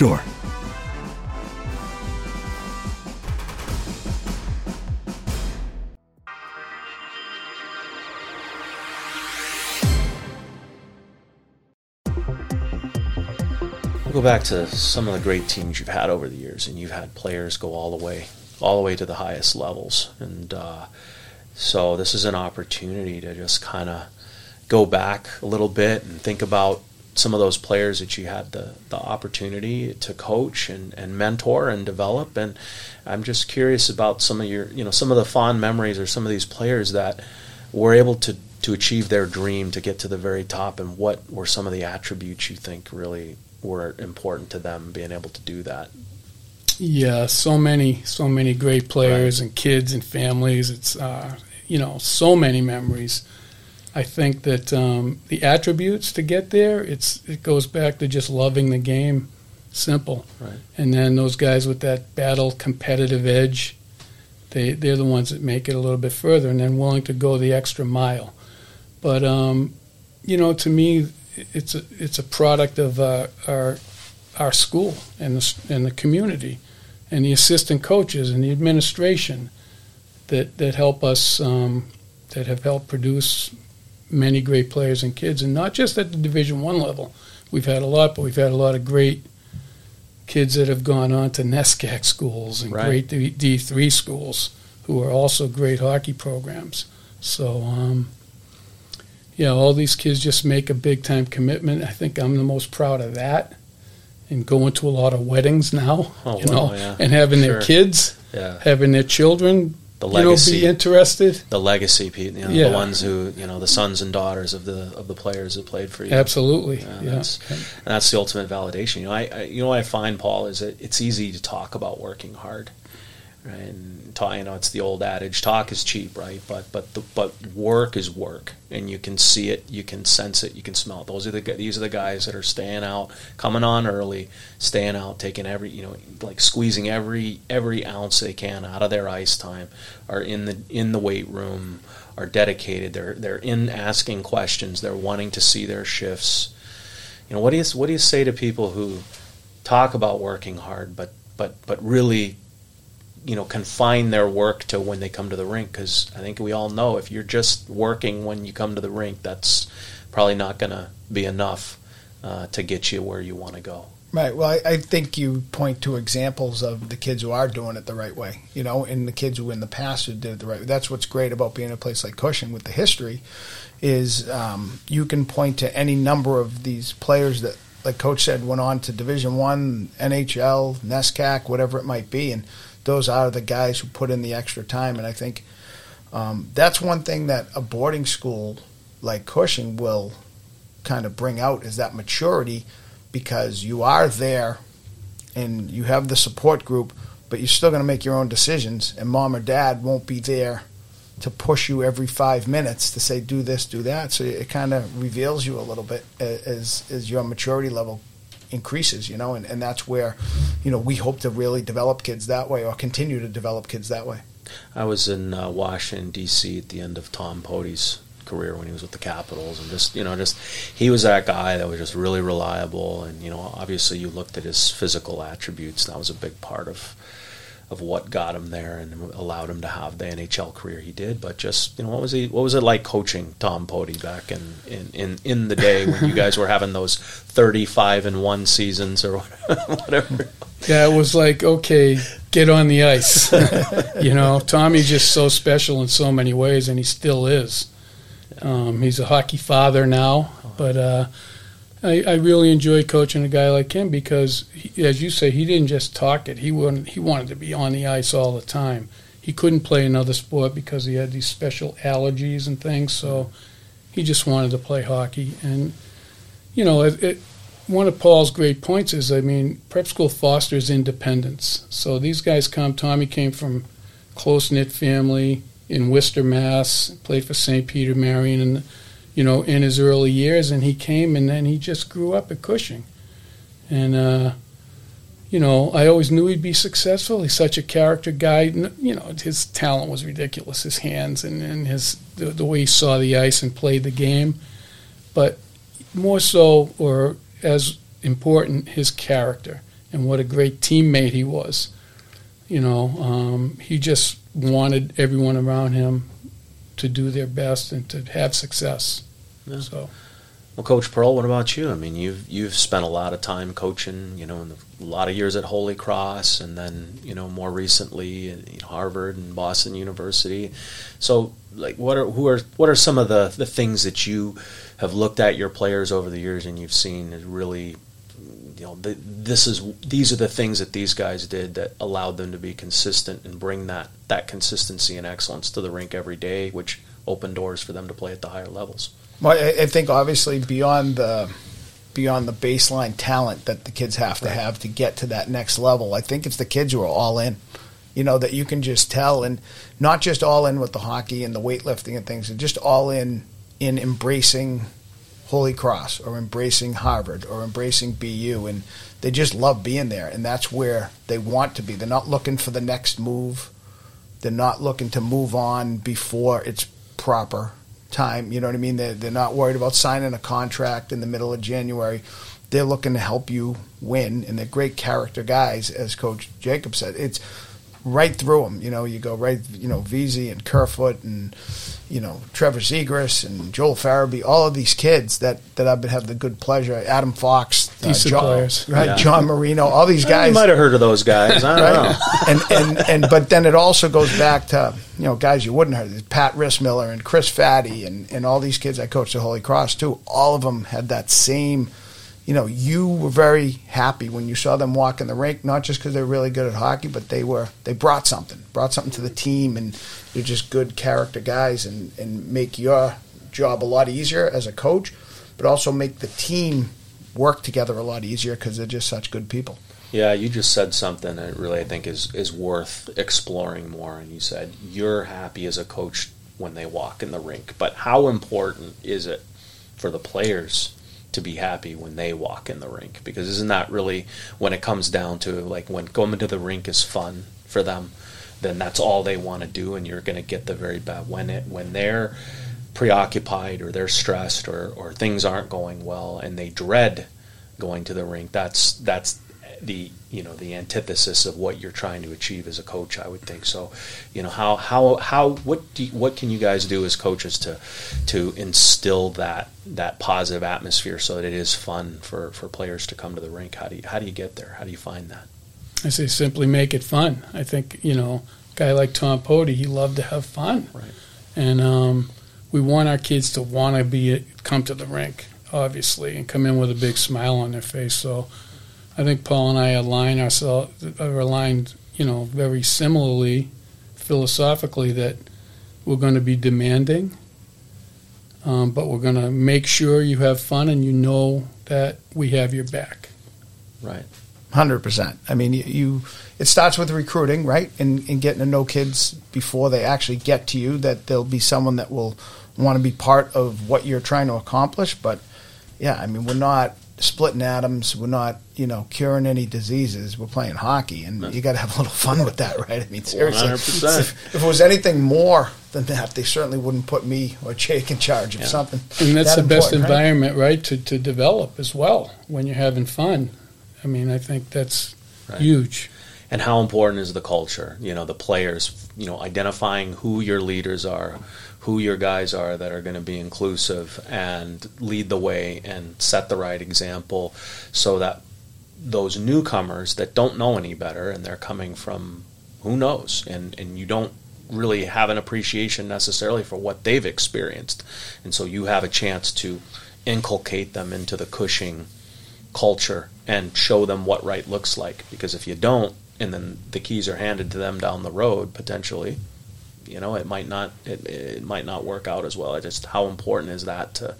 Go back to some of the great teams you've had over the years, and you've had players go all the way, all the way to the highest levels, and uh, so this is an opportunity to just kind of go back a little bit and think about some of those players that you had the, the opportunity to coach and, and mentor and develop and I'm just curious about some of your you know some of the fond memories or some of these players that were able to to achieve their dream to get to the very top and what were some of the attributes you think really were important to them being able to do that. Yeah, so many, so many great players right. and kids and families. It's uh, you know so many memories. I think that um, the attributes to get there, it's it goes back to just loving the game, simple. Right. And then those guys with that battle competitive edge, they they're the ones that make it a little bit further, and then willing to go the extra mile. But um, you know, to me, it's a it's a product of uh, our our school and the and the community, and the assistant coaches and the administration that that help us um, that have helped produce many great players and kids, and not just at the Division One level. We've had a lot, but we've had a lot of great kids that have gone on to NESCAC schools and right. great D three schools who are also great hockey programs. So. Um, yeah, all these kids just make a big time commitment. I think I'm the most proud of that. And going to a lot of weddings now, oh, you know, yeah. and having sure. their kids, yeah. having their children, the legacy, you know, be interested. The legacy, you know, yeah. the ones who, you know, the sons and daughters of the of the players that played for you. Absolutely, yeah. yeah. That's, that's the ultimate validation. You know, I, I, you know what I find, Paul, is that it's easy to talk about working hard, right? And you know, it's the old adage: talk is cheap, right? But but the, but work is work, and you can see it, you can sense it, you can smell it. Those are the these are the guys that are staying out, coming on early, staying out, taking every you know, like squeezing every every ounce they can out of their ice time, are in the in the weight room, are dedicated. They're they're in asking questions. They're wanting to see their shifts. You know, what do you what do you say to people who talk about working hard, but but but really you know confine their work to when they come to the rink because I think we all know if you're just working when you come to the rink, that's probably not going to be enough uh, to get you where you want to go. Right. Well, I, I, think you point to examples of the kids who are doing it the right way, you know, and the kids who in the past who did it the right way. That's what's great about being in a place like Cushing with the history, is um, you can point to any number of these players that, like Coach said, went on to Division One, NHL, NESCAC, whatever it might be, and those are the guys who put in the extra time. And I think um, that's one thing that a boarding school like Cushing will kind of bring out is that maturity because you are there and you have the support group, but you're still going to make your own decisions, and mom or dad won't be there to push you every five minutes to say do this, do that. So it kind of reveals you a little bit as as your maturity level increases, you know, and, and that's where, you know, we hope to really develop kids that way or continue to develop kids that way. I was in uh, Washington D.C. at the end of Tom Poti's career when he was with the Capitals, and just you know, just he was that guy that was just really reliable, and you know, obviously you looked at his physical attributes. That was a big part of of what got him there and allowed him to have the NHL career he did. But just you know, what was he? What was it like coaching Tom Poti back in in, in, in the day when you guys were having those thirty five and one seasons or whatever? Yeah, it was like okay, get on the ice. you know, Tommy's just so special in so many ways, and he still is. Um, he's a hockey father now, but. Uh, I, I really enjoy coaching a guy like him because, he, as you say, he didn't just talk it. He wanted he wanted to be on the ice all the time. He couldn't play another sport because he had these special allergies and things. So he just wanted to play hockey. And you know, it, it, one of Paul's great points is, I mean, prep school fosters independence. So these guys come. Tommy came from close knit family in Worcester, Mass. Played for St. Peter Marian and you know, in his early years, and he came and then he just grew up at Cushing, and uh, you know, I always knew he'd be successful. He's such a character guy. You know, his talent was ridiculous, his hands and, and his the, the way he saw the ice and played the game, but more so, or as important, his character and what a great teammate he was. You know, um, he just wanted everyone around him to do their best and to have success. Yeah. So. Well, Coach Pearl, what about you? I mean, you've you've spent a lot of time coaching, you know, in the, a lot of years at Holy Cross, and then you know more recently at Harvard and Boston University. So, like, what are who are what are some of the the things that you have looked at your players over the years and you've seen is really you know, the, this is these are the things that these guys did that allowed them to be consistent and bring that that consistency and excellence to the rink every day, which opened doors for them to play at the higher levels. Well, I, I think obviously beyond the beyond the baseline talent that the kids have to right. have to get to that next level, I think it's the kids who are all in. You know that you can just tell, and not just all in with the hockey and the weightlifting and things, and just all in in embracing Holy Cross or embracing Harvard or embracing BU, and they just love being there, and that's where they want to be. They're not looking for the next move. They're not looking to move on before it's proper time. You know what I mean? They're, they're not worried about signing a contract in the middle of January. They're looking to help you win, and they're great character guys, as Coach Jacob said. It's right through them. You know, you go right, you know, Vesey and Kerfoot and you know Trevor Zegras and Joel Farabee, all of these kids that that I've been having the good pleasure. Adam Fox, uh, John, players. right? Yeah. John Marino, all these guys. You might have heard of those guys. I don't know. and and and but then it also goes back to you know guys you wouldn't have heard. Pat Rissmiller and Chris Fatty and and all these kids I coached at Holy Cross too. All of them had that same you know, you were very happy when you saw them walk in the rink, not just because they're really good at hockey, but they were they brought something, brought something to the team, and they're just good character guys, and and make your job a lot easier as a coach, but also make the team work together a lot easier because they're just such good people. Yeah, you just said something that really I think is is worth exploring more. And you said you're happy as a coach when they walk in the rink, but how important is it for the players to be happy when they walk in the rink because isn't that really when it comes down to like when going to the rink is fun for them then that's all they want to do and you're going to get the very bad when it when they're preoccupied or they're stressed or, or things aren't going well and they dread going to the rink that's that's the you know the antithesis of what you're trying to achieve as a coach. I would think so. You know how how how what do you, what can you guys do as coaches to to instill that that positive atmosphere so that it is fun for for players to come to the rink? How do you how do you get there? How do you find that? I say simply make it fun. I think you know a guy like Tom Poti, he loved to have fun, right? And um, we want our kids to want to be come to the rink, obviously, and come in with a big smile on their face. So I think Paul and I align ourselves are aligned, you know, very similarly philosophically that we're going to be demanding, um, but we're going to make sure you have fun and you know that we have your back. Right. Hundred percent. I mean, you, you, It starts with recruiting, right, and, and getting to know kids before they actually get to you. That there'll be someone that will want to be part of what you're trying to accomplish. But yeah, I mean, we're not splitting atoms. We're not, you know, curing any diseases. We're playing hockey, and you got to have a little fun with that, right? I mean, seriously, 100%. If, if it was anything more than that, they certainly wouldn't put me or Jake in charge of Yeah. something. And that's that the best important, right? environment, right, to, to develop as well when you're having fun. I mean, I think that's Right. huge. and how important is the culture you know the players you know identifying who your leaders are who your guys are that are going to be inclusive and lead the way and set the right example so that those newcomers that don't know any better and they're coming from who knows and and you don't really have an appreciation necessarily for what they've experienced and so you have a chance to inculcate them into the cushing culture and show them what right looks like. Because if you don't, and then the keys are handed to them down the road, potentially, you know, it might not it, it might not work out as well. It just how important is that to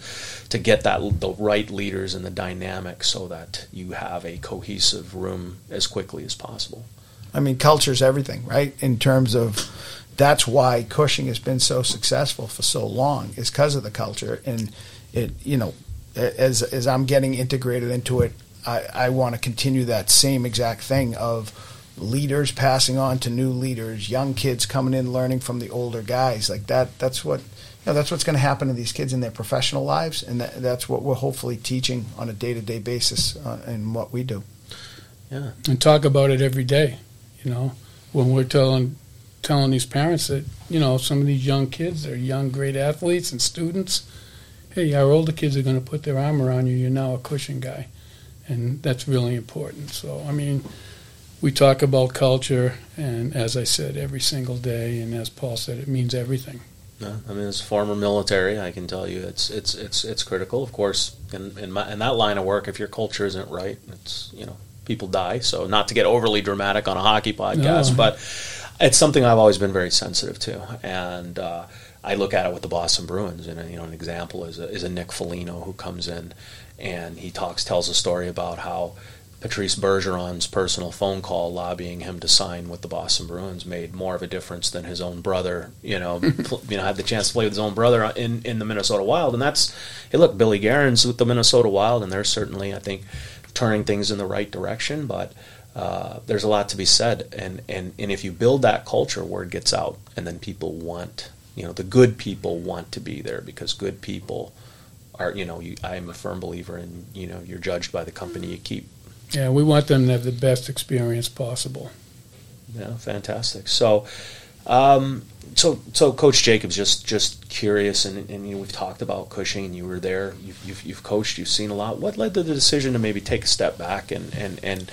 to get that the right leaders and the dynamic so that you have a cohesive room as quickly as possible. I mean, culture's everything, right? In terms of that's why Cushing has been so successful for so long is because of the culture. And it, you know, as as I'm getting integrated into it, I, I want to continue that same exact thing of leaders passing on to new leaders, young kids coming in learning from the older guys. Like that. That's what. You know, that's what's going to happen to these kids in their professional lives, and that, that's what we're hopefully teaching on a day-to-day basis uh, in what we do. Yeah. and talk about it every day. You know, when we're telling telling these parents that you know some of these young kids, they're young, great athletes and students. Hey, our older kids are going to put their arm around you. You're now a Cushing guy, and that's really important. So, I mean, we talk about culture, and as I said, every single day, and as Paul said, it means everything. No, I mean, as former military, I can tell you it's it's it's it's critical. Of course, in in, my, in that line of work, if your culture isn't right, it's you know people die. So not to get overly dramatic on a hockey podcast, No. but it's something I've always been very sensitive to, and uh, I look at it with the Boston Bruins. And you know, an example is a, is a Nick Foligno who comes in and he talks tells a story about how Patrice Bergeron's personal phone call lobbying him to sign with the Boston Bruins made more of a difference than his own brother. You know, pl- you know, had the chance to play with his own brother in, in the Minnesota Wild, and that's hey, look, Billy Guerin's with the Minnesota Wild, and they're certainly, I think, turning things in the right direction. But uh, there's a lot to be said, and, and and if you build that culture, word gets out, and then people want, you know, the good people want to be there because good people are, you know, you, I'm a firm believer in, you know, you're judged by the company you keep. Yeah, we want them to have the best experience possible. Yeah, fantastic. So, um, so, so Coach Jacobs, just just curious, and, and you know, we've talked about Cushing, and you were there. You've, you've you've coached, you've seen a lot. What led to the decision to maybe take a step back and and and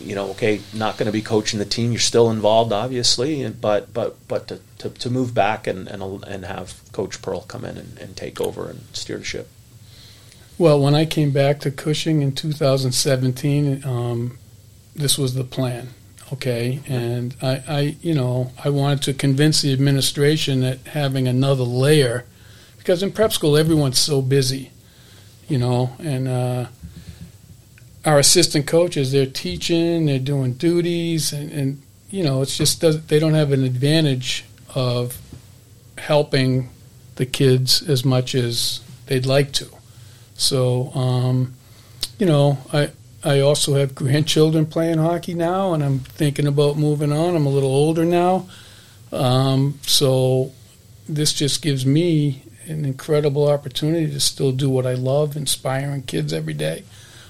you know, okay, not going to be coaching the team. You're still involved, obviously, and, but but but to, to, to move back and, and and have Coach Pearl come in and, and take over and steer the ship. Well, when I came back to Cushing in 2017, um, this was the plan. Okay, and I, I, you know, I wanted to convince the administration that having another layer, because in prep school everyone's so busy, you know, and uh, our assistant coaches they're teaching, they're doing duties, and, and you know, it's just they don't have an advantage of helping the kids as much as they'd like to. So, um, you know, I I also have grandchildren playing hockey now, and I'm thinking about moving on. I'm a little older now, um, so this just gives me an incredible opportunity to still do what I love, inspiring kids every day.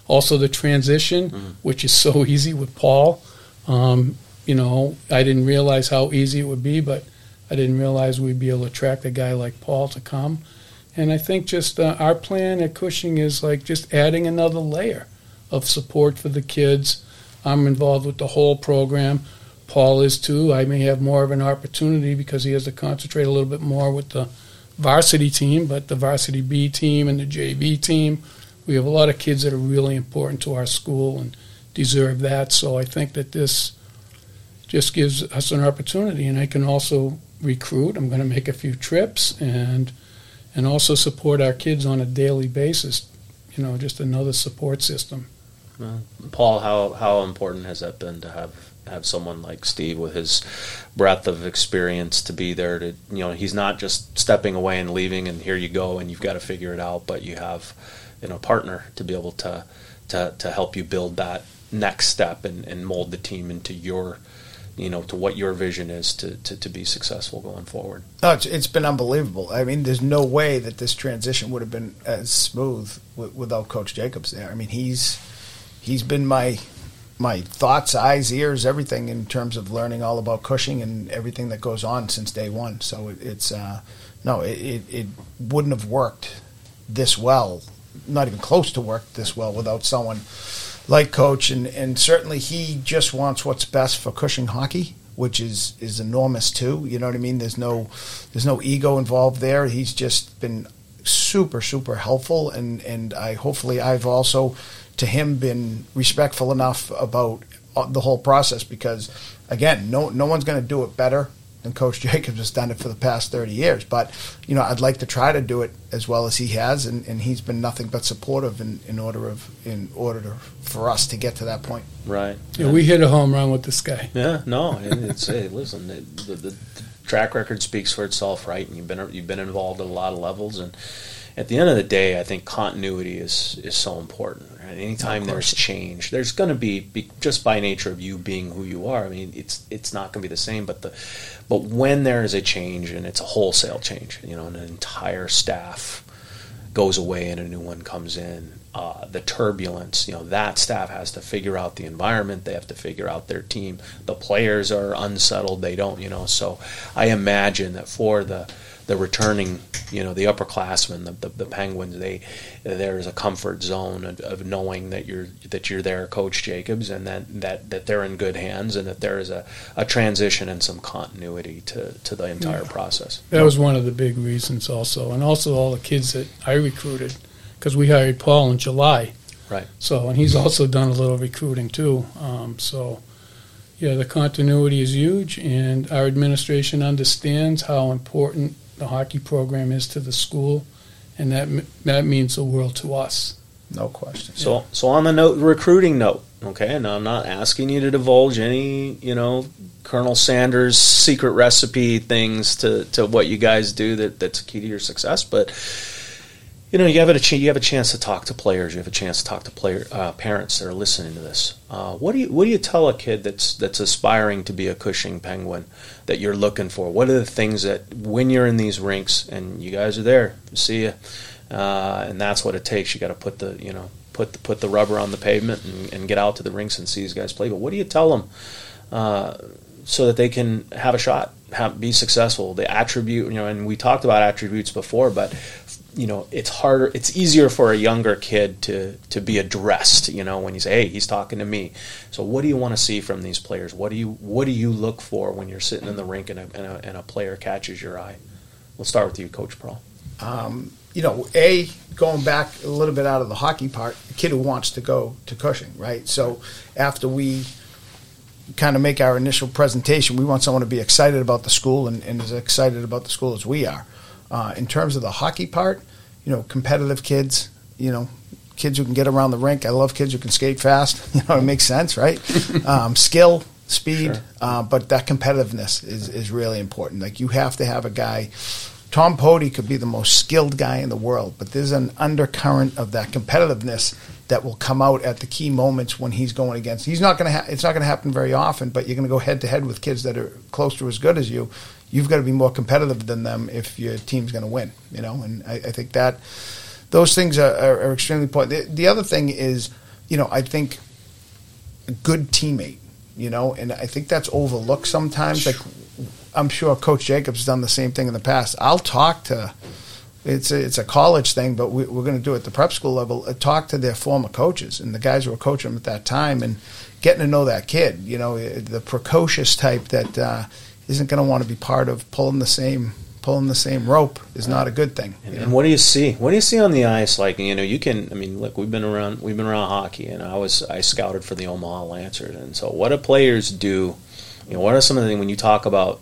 Also, the transition, which is so easy with Paul. Um, you know, I didn't realize how easy it would be, but I didn't realize we'd be able to attract a guy like Paul to come. And I think just uh, our plan at Cushing is like just adding another layer of support for the kids. I'm involved with the whole program. Paul is too. I may have more of an opportunity because he has to concentrate a little bit more with the varsity team, but the varsity B team and the JV team, we have a lot of kids that are really important to our school and deserve that. So I think that this just gives us an opportunity, and I can also recruit. I'm going to make a few trips and and also support our kids on a daily basis. You know, just another support system. Well, Paul, how how important has that been to have have someone like Steve with his breadth of experience to be there to you know he's not just stepping away and leaving and here you go and you've got to figure it out, but you have you know a partner to be able to to to help you build that next step and, and mold the team into your you know to what your vision is to, to, to be successful going forward No, it's, it's been unbelievable. I mean, there's no way that this transition would have been as smooth w- without Coach Jacobs there. I mean, he's he's been my my thoughts, eyes, ears, everything in terms of learning all about Cushing and everything that goes on since day one. So it, it's uh, no, it, it, it wouldn't have worked this well, not even close to work this well without someone like Coach, and, and certainly he just wants what's best for Cushing hockey, which is is enormous too. You know what I mean? There's no there's no ego involved there. He's just been super super helpful, and and I hopefully I've also to him been respectful enough about uh, the whole process because again, no no one's going to do it better than Coach Jacobs has done it for the past 30 years. But, you know, I'd like to try to do it as well as he has, and, and he's been nothing but supportive in, in order of in order to, for us to get to that point. right Yeah, we hit a home run with this guy. Yeah, no, and it's hey, listen, the, the, the track record speaks for itself, right? And you've been you've been involved at a lot of levels, and at the end of the day, I think continuity is is so important. Right? Anytime there's change, there's going to be, be just by nature of you being who you are. I mean, it's it's not going to be the same, but the but when there is a change and it's a wholesale change, you know, an entire staff goes away and a new one comes in. Uh, the turbulence, you know, that staff has to figure out the environment. They have to figure out their team. The players are unsettled. They don't, you know. So I imagine that for the the returning, you know, the upperclassmen, the, the, the Penguins, they there's a comfort zone of, of knowing that you're that you're there, Coach Jacobs, and that, that, that they're in good hands, and that there is a, a transition and some continuity to, to the entire process. That was one of the big reasons also. And also all the kids that I recruited, because we hired Paul in July. Right. So, and he's also done a little recruiting too. Um, so, yeah, the continuity is huge, and our administration understands how important the hockey program is to the school, and that that means the world to us. No question. So, so on the note, recruiting note, okay. and I'm not asking you to divulge any, you know, Colonel Sanders secret recipe things to, to what you guys do that, that's key to your success. But you know, you have a ch- you have a chance to talk to players. You have a chance to talk to player uh, parents that are listening to this. Uh, what do you what do you tell a kid that's that's aspiring to be a Cushing Penguin that you're looking for? What are the things that when you're in these rinks and you guys are there, see you, uh, and that's what it takes. You got to put the you know put the, put the rubber on the pavement and, and get out to the rinks and see these guys play. But what do you tell them uh, so that they can have a shot, have, be successful? The attribute, you know, and we talked about attributes before, but you know, it's harder. It's easier for a younger kid to to be addressed. You know, when you say, "Hey, he's talking to me." So, what do you want to see from these players? What do you What do you look for when you're sitting in the rink and a, and a, and a player catches your eye? We'll start with you, Coach Pearl. Um, you know, a going back a little bit out of the hockey part, a kid who wants to go to Cushing, right? So after we kind of make our initial presentation, we want someone to be excited about the school and, and as excited about the school as we are. Uh, in terms of the hockey part, you know, competitive kids, you know, kids who can get around the rink. I love kids who can skate fast. You know, it makes sense, right? um, skill, speed, Sure. uh, but that competitiveness is, is really important. Like you have to have a guy. Tom Poti could be the most skilled guy in the world, but there's an undercurrent of that competitiveness that will come out at the key moments when he's going against. He's not going to. Ha- it's not going to happen very often, but you're going to go head to head with kids that are close to as good as you. You've got to be more competitive than them if your team's going to win. You know, and I, I think that those things are, are, are extremely important. The, the other thing is, you know, I think a good teammate. You know, and I think that's overlooked sometimes. Like I'm sure Coach Jacobs has done the same thing in the past. I'll talk to. It's a, it's a college thing, but we, we're going to do it at the prep school level. Uh, talk to their former coaches and the guys who were coaching them at that time, and getting to know that kid. You know, uh, the precocious type that uh, isn't going to want to be part of pulling the same pulling the same rope is not a good thing. And, and what do you see? What do you see on the ice? Like you know, you can. I mean, look, we've been around. We've been around hockey, and I was I scouted for the Omaha Lancers, and so what do players do? You know, what are some of the things when you talk about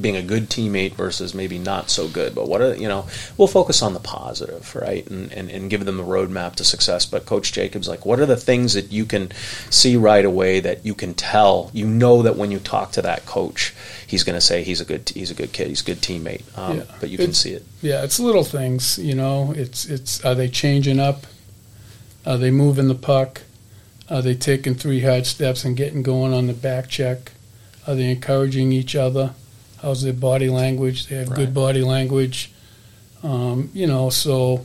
being a good teammate versus maybe not so good? But what are you know? We'll focus on the positive, right, and and, and give them the roadmap to success. But Coach Jacobs, like, what are the things that you can see right away that you can tell? You know that when you talk to that coach, he's going to say he's a good he's a good kid, he's a good teammate. Um, Yeah. But you can see it. Yeah, it's little things, you know. It's it's are they changing up Are they moving the puck? Are they taking three hard steps and getting going on the back check? Are they encouraging each other? How's their body language? They have Right. good body language. Um, you know, so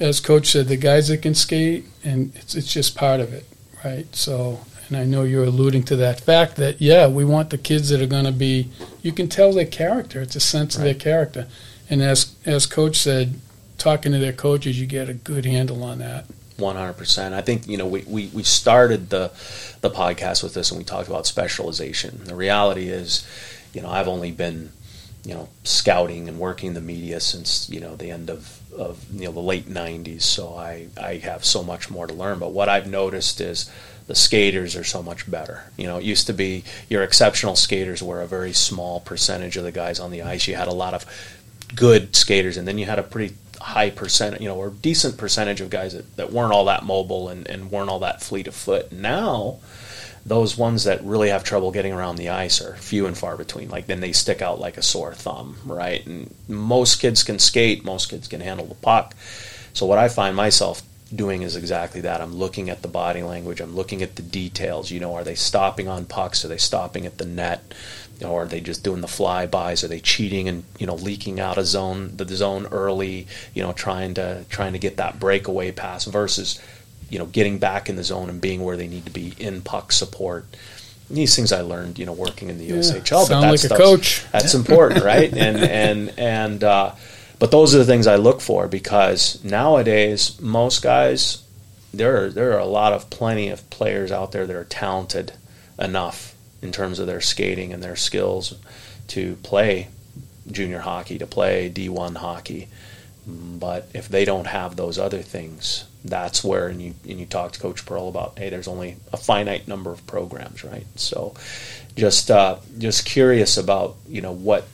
as coach said, the guys that can skate, and it's, it's just part of it, right? So, and I know you're alluding to that fact that yeah, we want the kids that are going to be. You can tell their character. It's a sense of their character, and as as coach said, talking to their coaches, you get a good handle on that. One hundred percent. I think you know we, we, we started the the podcast with this and we talked about specialization. The reality is, you know, I've only been you know scouting and working the media since you know the end of, of you know the late '90s. So I I have so much more to learn. But what I've noticed is the skaters are so much better. You know, it used to be your exceptional skaters were a very small percentage of the guys on the ice. You had a lot of good skaters, and then you had a pretty high percent, you know, or decent percentage of guys that, that weren't all that mobile and, and weren't all that fleet of foot. Now, those ones that really have trouble getting around the ice are few and far between. Like then they stick out like a sore thumb, right? And most kids can skate, most kids can handle the puck. So what I find myself doing is exactly that. I'm looking at the body language. I'm looking at the details. You know, are they stopping on pucks? Are they stopping at the net? Or are they just doing the flybys? Are they cheating and you know leaking out a zone the zone early? You know, trying to trying to get that breakaway pass versus you know getting back in the zone and being where they need to be in puck support. These things I learned, you know, working in the USHL. Sound that like a coach. That's important, right? And and and uh, but those are the things I look for because nowadays most guys there are, there are a lot of plenty of players out there that are talented enough in terms of their skating and their skills to play junior hockey, to play D1 hockey. But if they don't have those other things, that's where and you and you talk to Coach Pearl about hey, there's only a finite number of programs, right? So just uh, just curious about you know what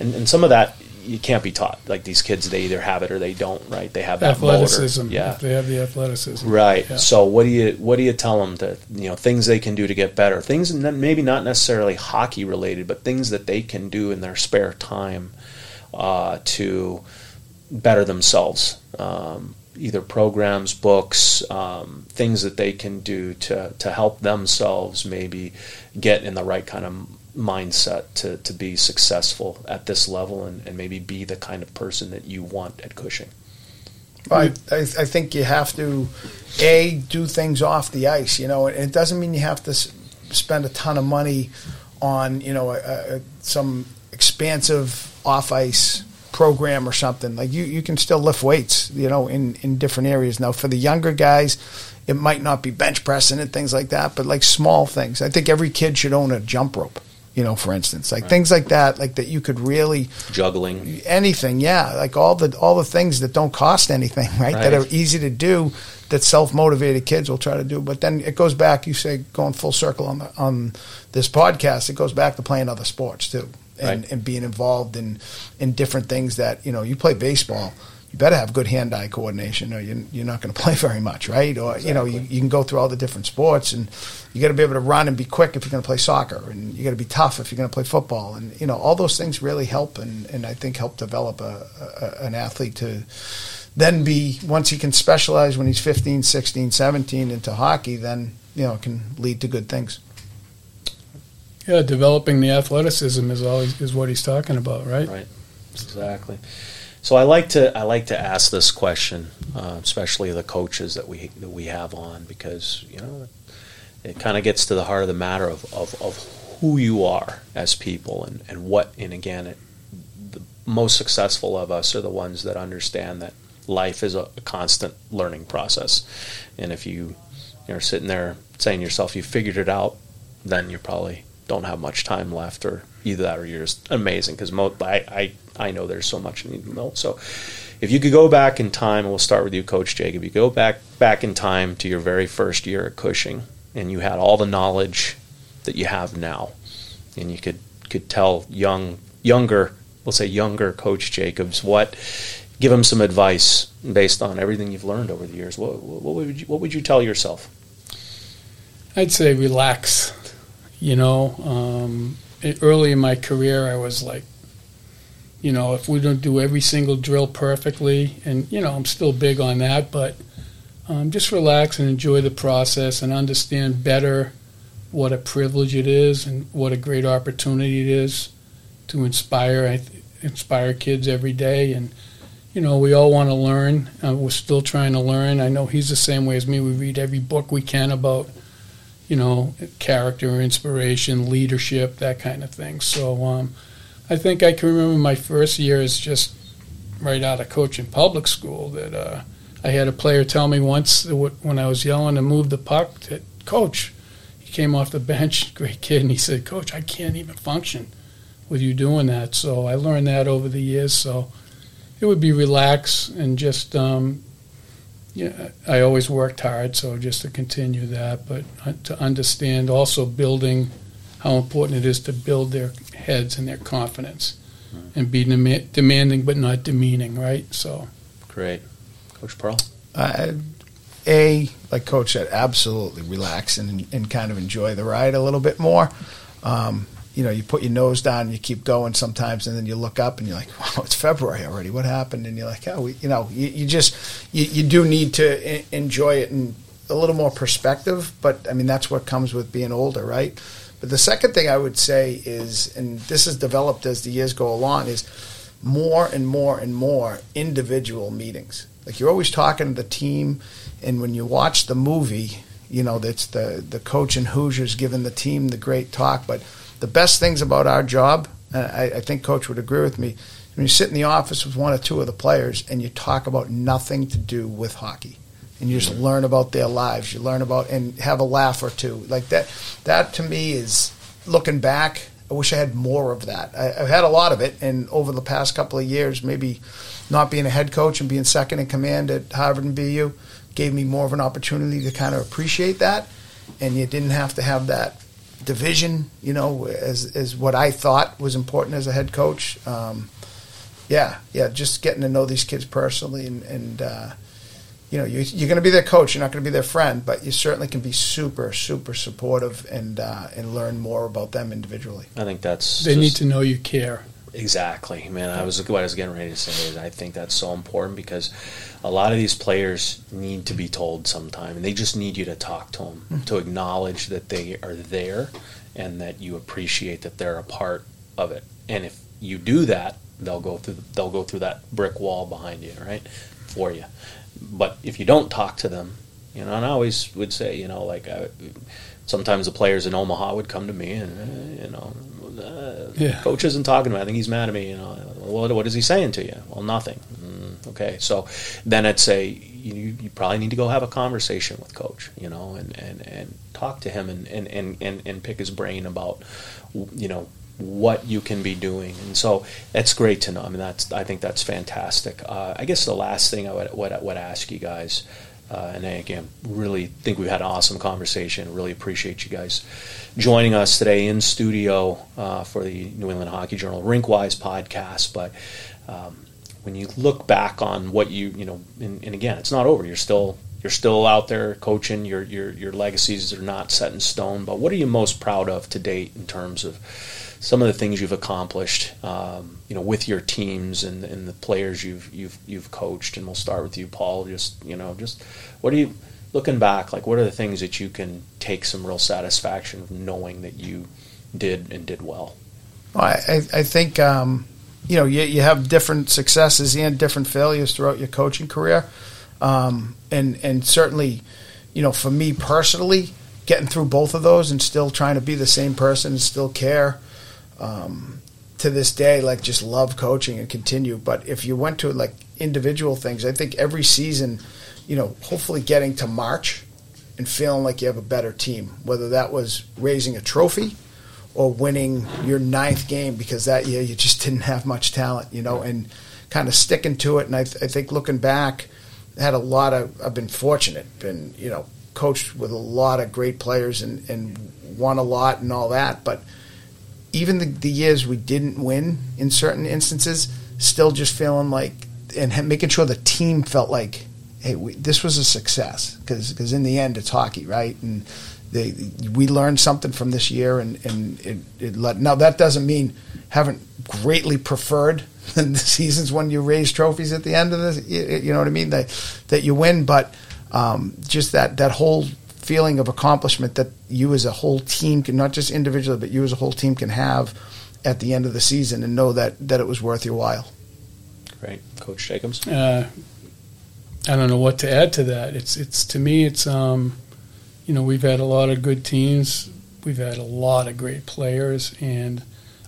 and, and some of that you can't be taught. Like these kids, they either have it or they don't, right? They have that athleticism. motor. Yeah, they have the athleticism. Right. Yeah. So what do you what do you tell them to you know things they can do to get better? Things that maybe not necessarily hockey related, but things that they can do in their spare time uh, to better themselves. Um, either programs, books, um, things that they can do to to help themselves maybe get in the right kind of mindset to, to be successful at this level and, and maybe be the kind of person that you want at Cushing. I, I, I think you have to a do things off the ice. You know, and it doesn't mean you have to spend a ton of money on you know a, a, some expansive off ice program or something. Like you, you can still lift weights. You know, in in different areas. Now for the younger guys, it might not be bench pressing and things like that, but like small things. I think every kid should own a jump rope. You know, for instance, like things like that, like that you could really Juggling. anything yeah like all the all the things that don't cost anything right, that are easy to do that self-motivated kids will try to do but then it goes back you say going full circle on the on this podcast it goes back to playing other sports too and, Right. and being involved in in different things that you know you play baseball you better have good hand-eye coordination or you're, you're not going to play very much right or you know you, you can go through all the different sports and you got to be able to run and be quick if you're going to play soccer and you got to be tough if you're going to play football and you know all those things really help and, and i think help develop a, a, an athlete to then be once he can specialize when he's 15 16 17 into hockey then you know it can lead to good things Yeah, developing the athleticism is always is what he's talking about, right? Right. Exactly. So I like to I like to ask this question, uh, especially the coaches that we that we have on, because you know it kind of gets to the heart of the matter of, of, of who you are as people and, and what and again it, the most successful of us are the ones that understand that life is a, a constant learning process, and if you you're sitting there saying to yourself you figured it out, then you're probably don't have much time left, or either that or you're just amazing. Because mo- I, I I know there's so much you need to know. So if you could go back in time, and we'll start with you, Coach Jacob. You go back back in time to your very first year at Cushing, and you had all the knowledge that you have now, and you could could tell young younger, we'll say younger Coach Jacobs what. Give him some advice based on everything you've learned over the years. What, what would you, what would you tell yourself? I'd say relax. You know, um, early in my career, I was like, you know, if we don't do every single drill perfectly, and you know, I'm still big on that, but um, just relax and enjoy the process and understand better what a privilege it is and what a great opportunity it is to inspire inspire kids every day. And you know we all want to learn uh, we're still trying to learn. I know he's the same way as me. We read every book we can about you know character inspiration leadership that kind of thing. So um, i think i can remember my first year is just right out of coaching public school that uh, i had a player tell me once when i was yelling to move the puck that coach he came off the bench great kid and he said coach i can't even function with you doing that. So i learned that over the years. So it would be relax and just um, yeah, I always worked hard, so just to continue that, but uh, to understand also building how important it is to build their heads and their confidence, and be dem- demanding but not demeaning, right? So, great, Coach Pearl. Uh, a like Coach said, absolutely relax and and kind of enjoy the ride a little bit more. Um, you know, you put your nose down and you keep going sometimes, and then you look up and you're like, wow, it's February already. What happened? And you're like, oh, we, you know, you, you just, you, you do need to I- enjoy it and a little more perspective. But I mean, that's what comes with being older, right? But the second thing I would say is, and this has developed as the years go along, is more and more and more individual meetings. Like you're always talking to the team, and when you watch the movie, you know that's the the coach and Hoosiers giving the team the great talk, but the best things about our job, uh, I, I think Coach would agree with me, when you sit in the office with one or two of the players and you talk about nothing to do with hockey and you just learn about their lives. You learn about and have a laugh or two like that. That to me is looking back. I wish I had more of that. I, have had a lot of it, and over the past couple of years, maybe not being a head coach and being second in command at Harvard and BU gave me more of an opportunity to kind of appreciate that. And you didn't have to have that division, you know, as, as what I thought was important as a head coach. Um, yeah, yeah, just getting to know these kids personally and, and uh, you know, you, you're going to be their coach. You're not going to be their friend, but you certainly can be super, super supportive and uh, and learn more about them individually. I think that's they need to know you care. Exactly, man. I was what I was getting ready to say is I think that's so important because a lot of these players need to be told sometime, and they just need you to talk to them mm-hmm. to acknowledge that they are there and that you appreciate that they're a part of it. And if you do that, they'll go through they'll go through that brick wall behind you, right, for you. But if you don't talk to them, you know, and I always would say, you know, like I, sometimes the players in Omaha would come to me and uh, you know uh, yeah. coach isn't talking to me. I think he's mad at me. You know, what, what is he saying to you? Well, nothing. Mm, okay, so then I'd say you, you probably need to go have a conversation with coach. You know, and, and, and talk to him and, and, and, and, and pick his brain about you know what you can be doing. And so that's great to know. I mean, that's I think that's fantastic. Uh, I guess the last thing I would, would, would ask you guys, uh, and I, again, really think we've had an awesome conversation. Really appreciate you guys joining us today in studio uh, for the New England Hockey Journal Rinkwise podcast. But um, when you look back on what you you know, and, and, again, it's not over. You're still you're still out there coaching. Your your your legacies are not set in stone. But what are you most proud of to date in terms of some of the things you've accomplished, um, you know, with your teams and, and the players you've you've you've coached? And we'll start with you, Paul. Just you know, just what are you looking back, like what are the things that you can take some real satisfaction from knowing that you did and did well? well I, I think um, you know you, you have different successes and different failures throughout your coaching career, um, and and certainly, you know, for me personally, getting through both of those and still trying to be the same person and still care. Um, to this day, like just love coaching and continue. But if you went to like individual things, I think every season you know, hopefully getting to March and feeling like you have a better team, whether that was raising a trophy or winning your ninth game because that year you just didn't have much talent, you know, and kind of sticking to it. And I, th- I think looking back, had a lot of, I've been fortunate, been, you know, coached with a lot of great players and, and won a lot and all that. But even the, the years we didn't win in certain instances, still just feeling like, and making sure the team felt like hey, we, this was a success because in the end it's hockey, right? And they, we learned something from this year, and and it, it let, now that doesn't mean haven't greatly preferred the seasons when you raise trophies at the end of the. you, you know what I mean? That that you win, but um, just that that whole feeling of accomplishment that you as a whole team can not just individually but you as a whole team can have at the end of the season and know that that it was worth your while. Great, Coach Jacobs. Uh, I don't know what to add to that. It's it's to me it's um, you know we've had a lot of good teams, we've had a lot of great players, and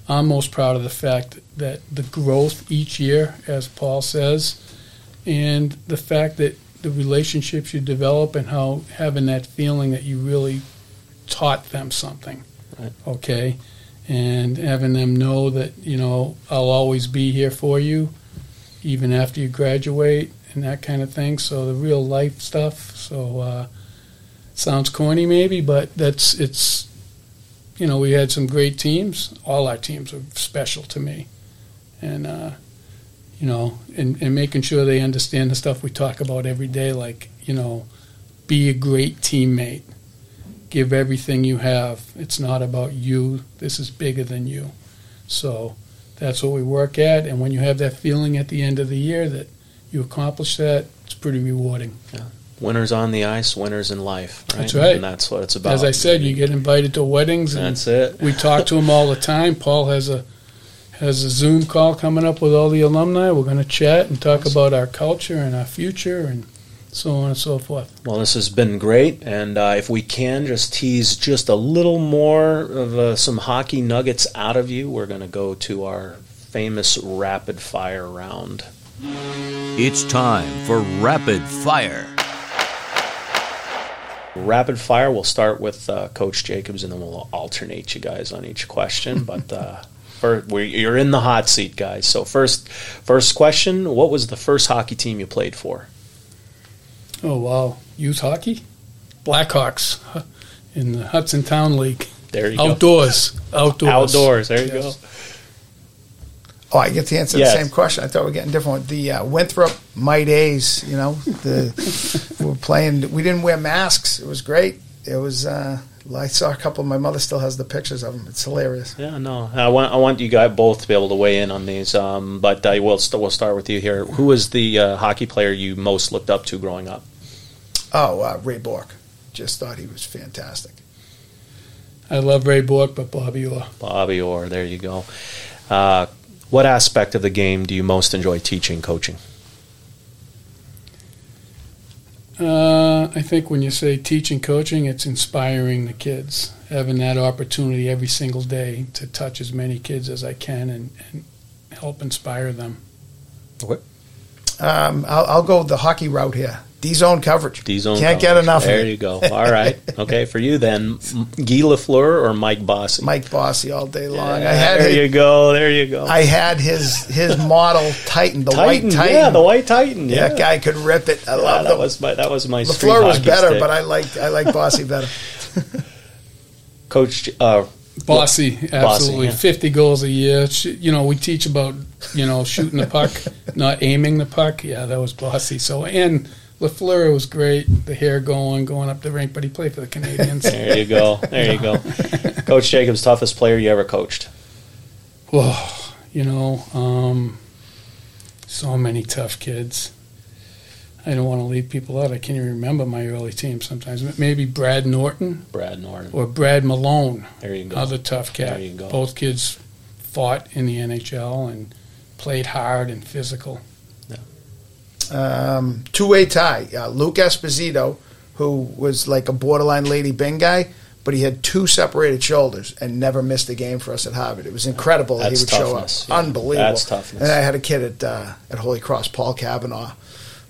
I'm most proud of the fact that the growth each year, as Paul says, and the fact that the relationships you develop and how having that feeling that you really taught them something. Right. Okay. And having them know that, you know, I'll always be here for you, even after you graduate and that kind of thing. So the real life stuff. So, uh, sounds corny maybe, but that's, it's, you know, we had some great teams. All our teams are special to me. And, uh, you know, and, and making sure they understand the stuff we talk about every day, like, you know, be a great teammate. Give everything you have. It's not about you. This is bigger than you. So that's what we work at. And when you have that feeling at the end of the year that you accomplish that, it's pretty rewarding. Winners on the ice, winners in life. Right? That's right. And that's what it's about. As I said, you get invited to weddings, and That's it. we talk to them all the time. Paul has a has a Zoom call coming up with all the alumni. We're going to chat and talk about our culture and our future and so on and so forth. Well, this has been great, and uh, if we can just tease just a little more of uh, some hockey nuggets out of you, we're going to go to our famous rapid fire round. It's time for Rapid Fire. Rapid fire. We'll start with uh, Coach Jacobs, and then we'll alternate you guys on each question. but uh, first, we you're in the hot seat, guys. So first, first question: What was the first hockey team you played for? Oh wow, youth hockey, Blackhawks in the Hudson Town League. There you go. Outdoors, outdoors, Outdoors. There you Yes. go. Oh, I get to answer Yes. the same question. I thought we were getting different. The uh, Winthrop Mite A's, you know, the we were playing. We didn't wear masks. It was great. It was. Uh, I saw a couple. My mother still has the pictures of them. It's hilarious. Yeah, no. I want I want you guys both to be able to weigh in on these. Um, but I will st- we'll start with you here. Who was the uh, hockey player you most looked up to growing up? Oh, uh, Ray Bourque. Just thought he was fantastic. I love Ray Bourque, but Bobby Orr. Bobby Orr. There you go. What aspect of the game do you most enjoy teaching, coaching? Uh, I think when you say teaching, coaching, it's inspiring the kids, having that opportunity every single day to touch as many kids as I can and, and help inspire them. Um, I'll, I'll go the hockey route here. D zone coverage. D zone. Can't get enough There of it. you go. All right. Okay, for you then, M- Guy Lafleur or Mike Bossy? Mike Bossy all day long. Yeah, I had there his, you go. There you go. I had his his model Titan, the Titan, white Titan. yeah, the white Titan. Yeah, That guy could rip it. I Yeah, love that the was my that was my. street Lafleur was better, stick. but I liked I like Bossy better. Coach uh, Bossy, absolutely. yeah. 50 goals a year. You know, we teach about, you know, shooting the puck, not aiming the puck. Yeah, that was Bossy. So, and LaFleur was great, the hair going, going up the rink, but he played for the Canadiens. There you go. There you go. Coach Jacobs, toughest player you ever coached. Whoa, you know, um, so many tough kids. I don't want to leave people out. I can't even remember my early team sometimes. Maybe Brad Norton Brad Norton. or Brad Malone, There you go. other tough cat. There you go. Both kids fought in the NHL and played hard and physical. Um, Two way tie. Uh, Luke Esposito, who was like a borderline Lady Byng guy, but he had two separated shoulders and never missed a game for us at Harvard. It was incredible that he would toughness, show up. yeah. Unbelievable. That's toughness. And I had a kid at uh, at Holy Cross, Paul Kavanaugh,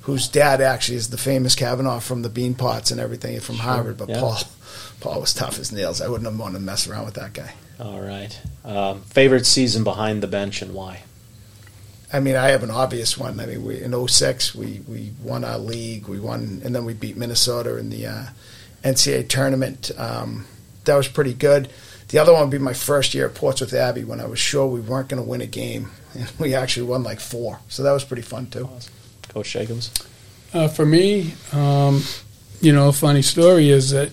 whose dad actually is the famous Kavanaugh from the Beanpots and everything from Harvard. But yeah. Paul, Paul was tough as nails. I wouldn't have wanted to mess around with that guy. All right. Um, favorite season behind the bench and why? I mean, I have an obvious one. I mean, we, in 06, we, we won our league. We won, and then we beat Minnesota in the uh, NCAA tournament. Um, that was pretty good. The other one would be my first year at Portsmouth Abbey when I was sure we weren't going to win a game. And we actually won like four. So that was pretty fun, too. Coach Jacobs. Uh, for me, um, you know, a funny story is that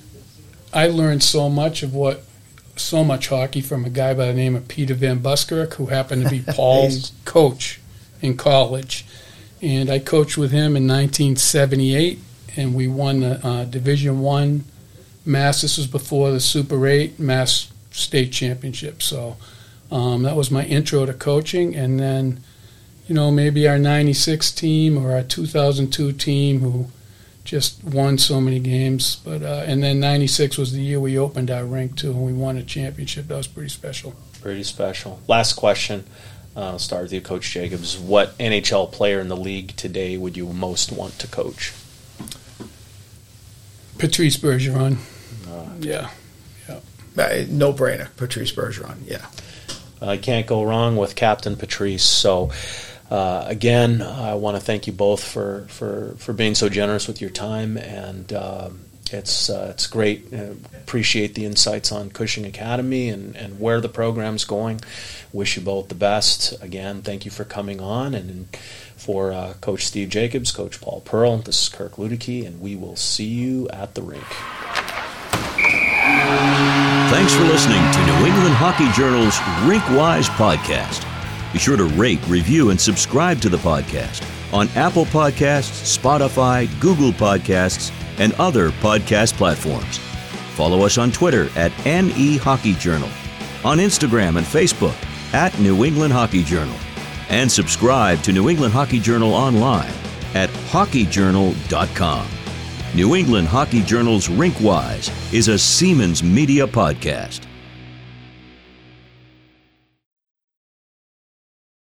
I learned so much of what, so much hockey from a guy by the name of Peter Van Buskirk, who happened to be Paul's coach in college. And I coached with him in 1978 and we won the uh, Division One Mass. This was before the Super Eight Mass State Championship. So um, that was my intro to coaching, and then you know maybe our '96 team or our 2002 team who just won so many games. But uh, and then '96 was the year we opened our rink too, and we won a championship. That was pretty special. Pretty special. Last question. Uh, I'll start with you, Coach Jacobs. What NHL player in the league today would you most want to coach? Patrice Bergeron. Uh, yeah. yeah. Uh, no brainer. Patrice Bergeron. Yeah. I can't go wrong with Captain Patrice. So, uh, again, I want to thank you both for, for, for being so generous with your time, and um, it's uh, it's great. Uh, appreciate the insights on Cushing Academy and, and where the program's going. Wish you both the best. Again, thank you for coming on, and for uh, Coach Steve Jacobs, Coach Paul Pearl, this is Kirk Luedeke, and we will see you at the rink. Thanks for listening to New England Hockey Journal's Rinkwise podcast. Be sure to rate, review, and subscribe to the podcast on Apple Podcasts, Spotify, Google Podcasts, and other podcast platforms. Follow us on Twitter at NE Hockey Journal, on Instagram and Facebook at New England Hockey Journal, and subscribe to New England Hockey Journal online at hockeyjournal.com. New England Hockey Journal's Rinkwise is a Seamans Media podcast.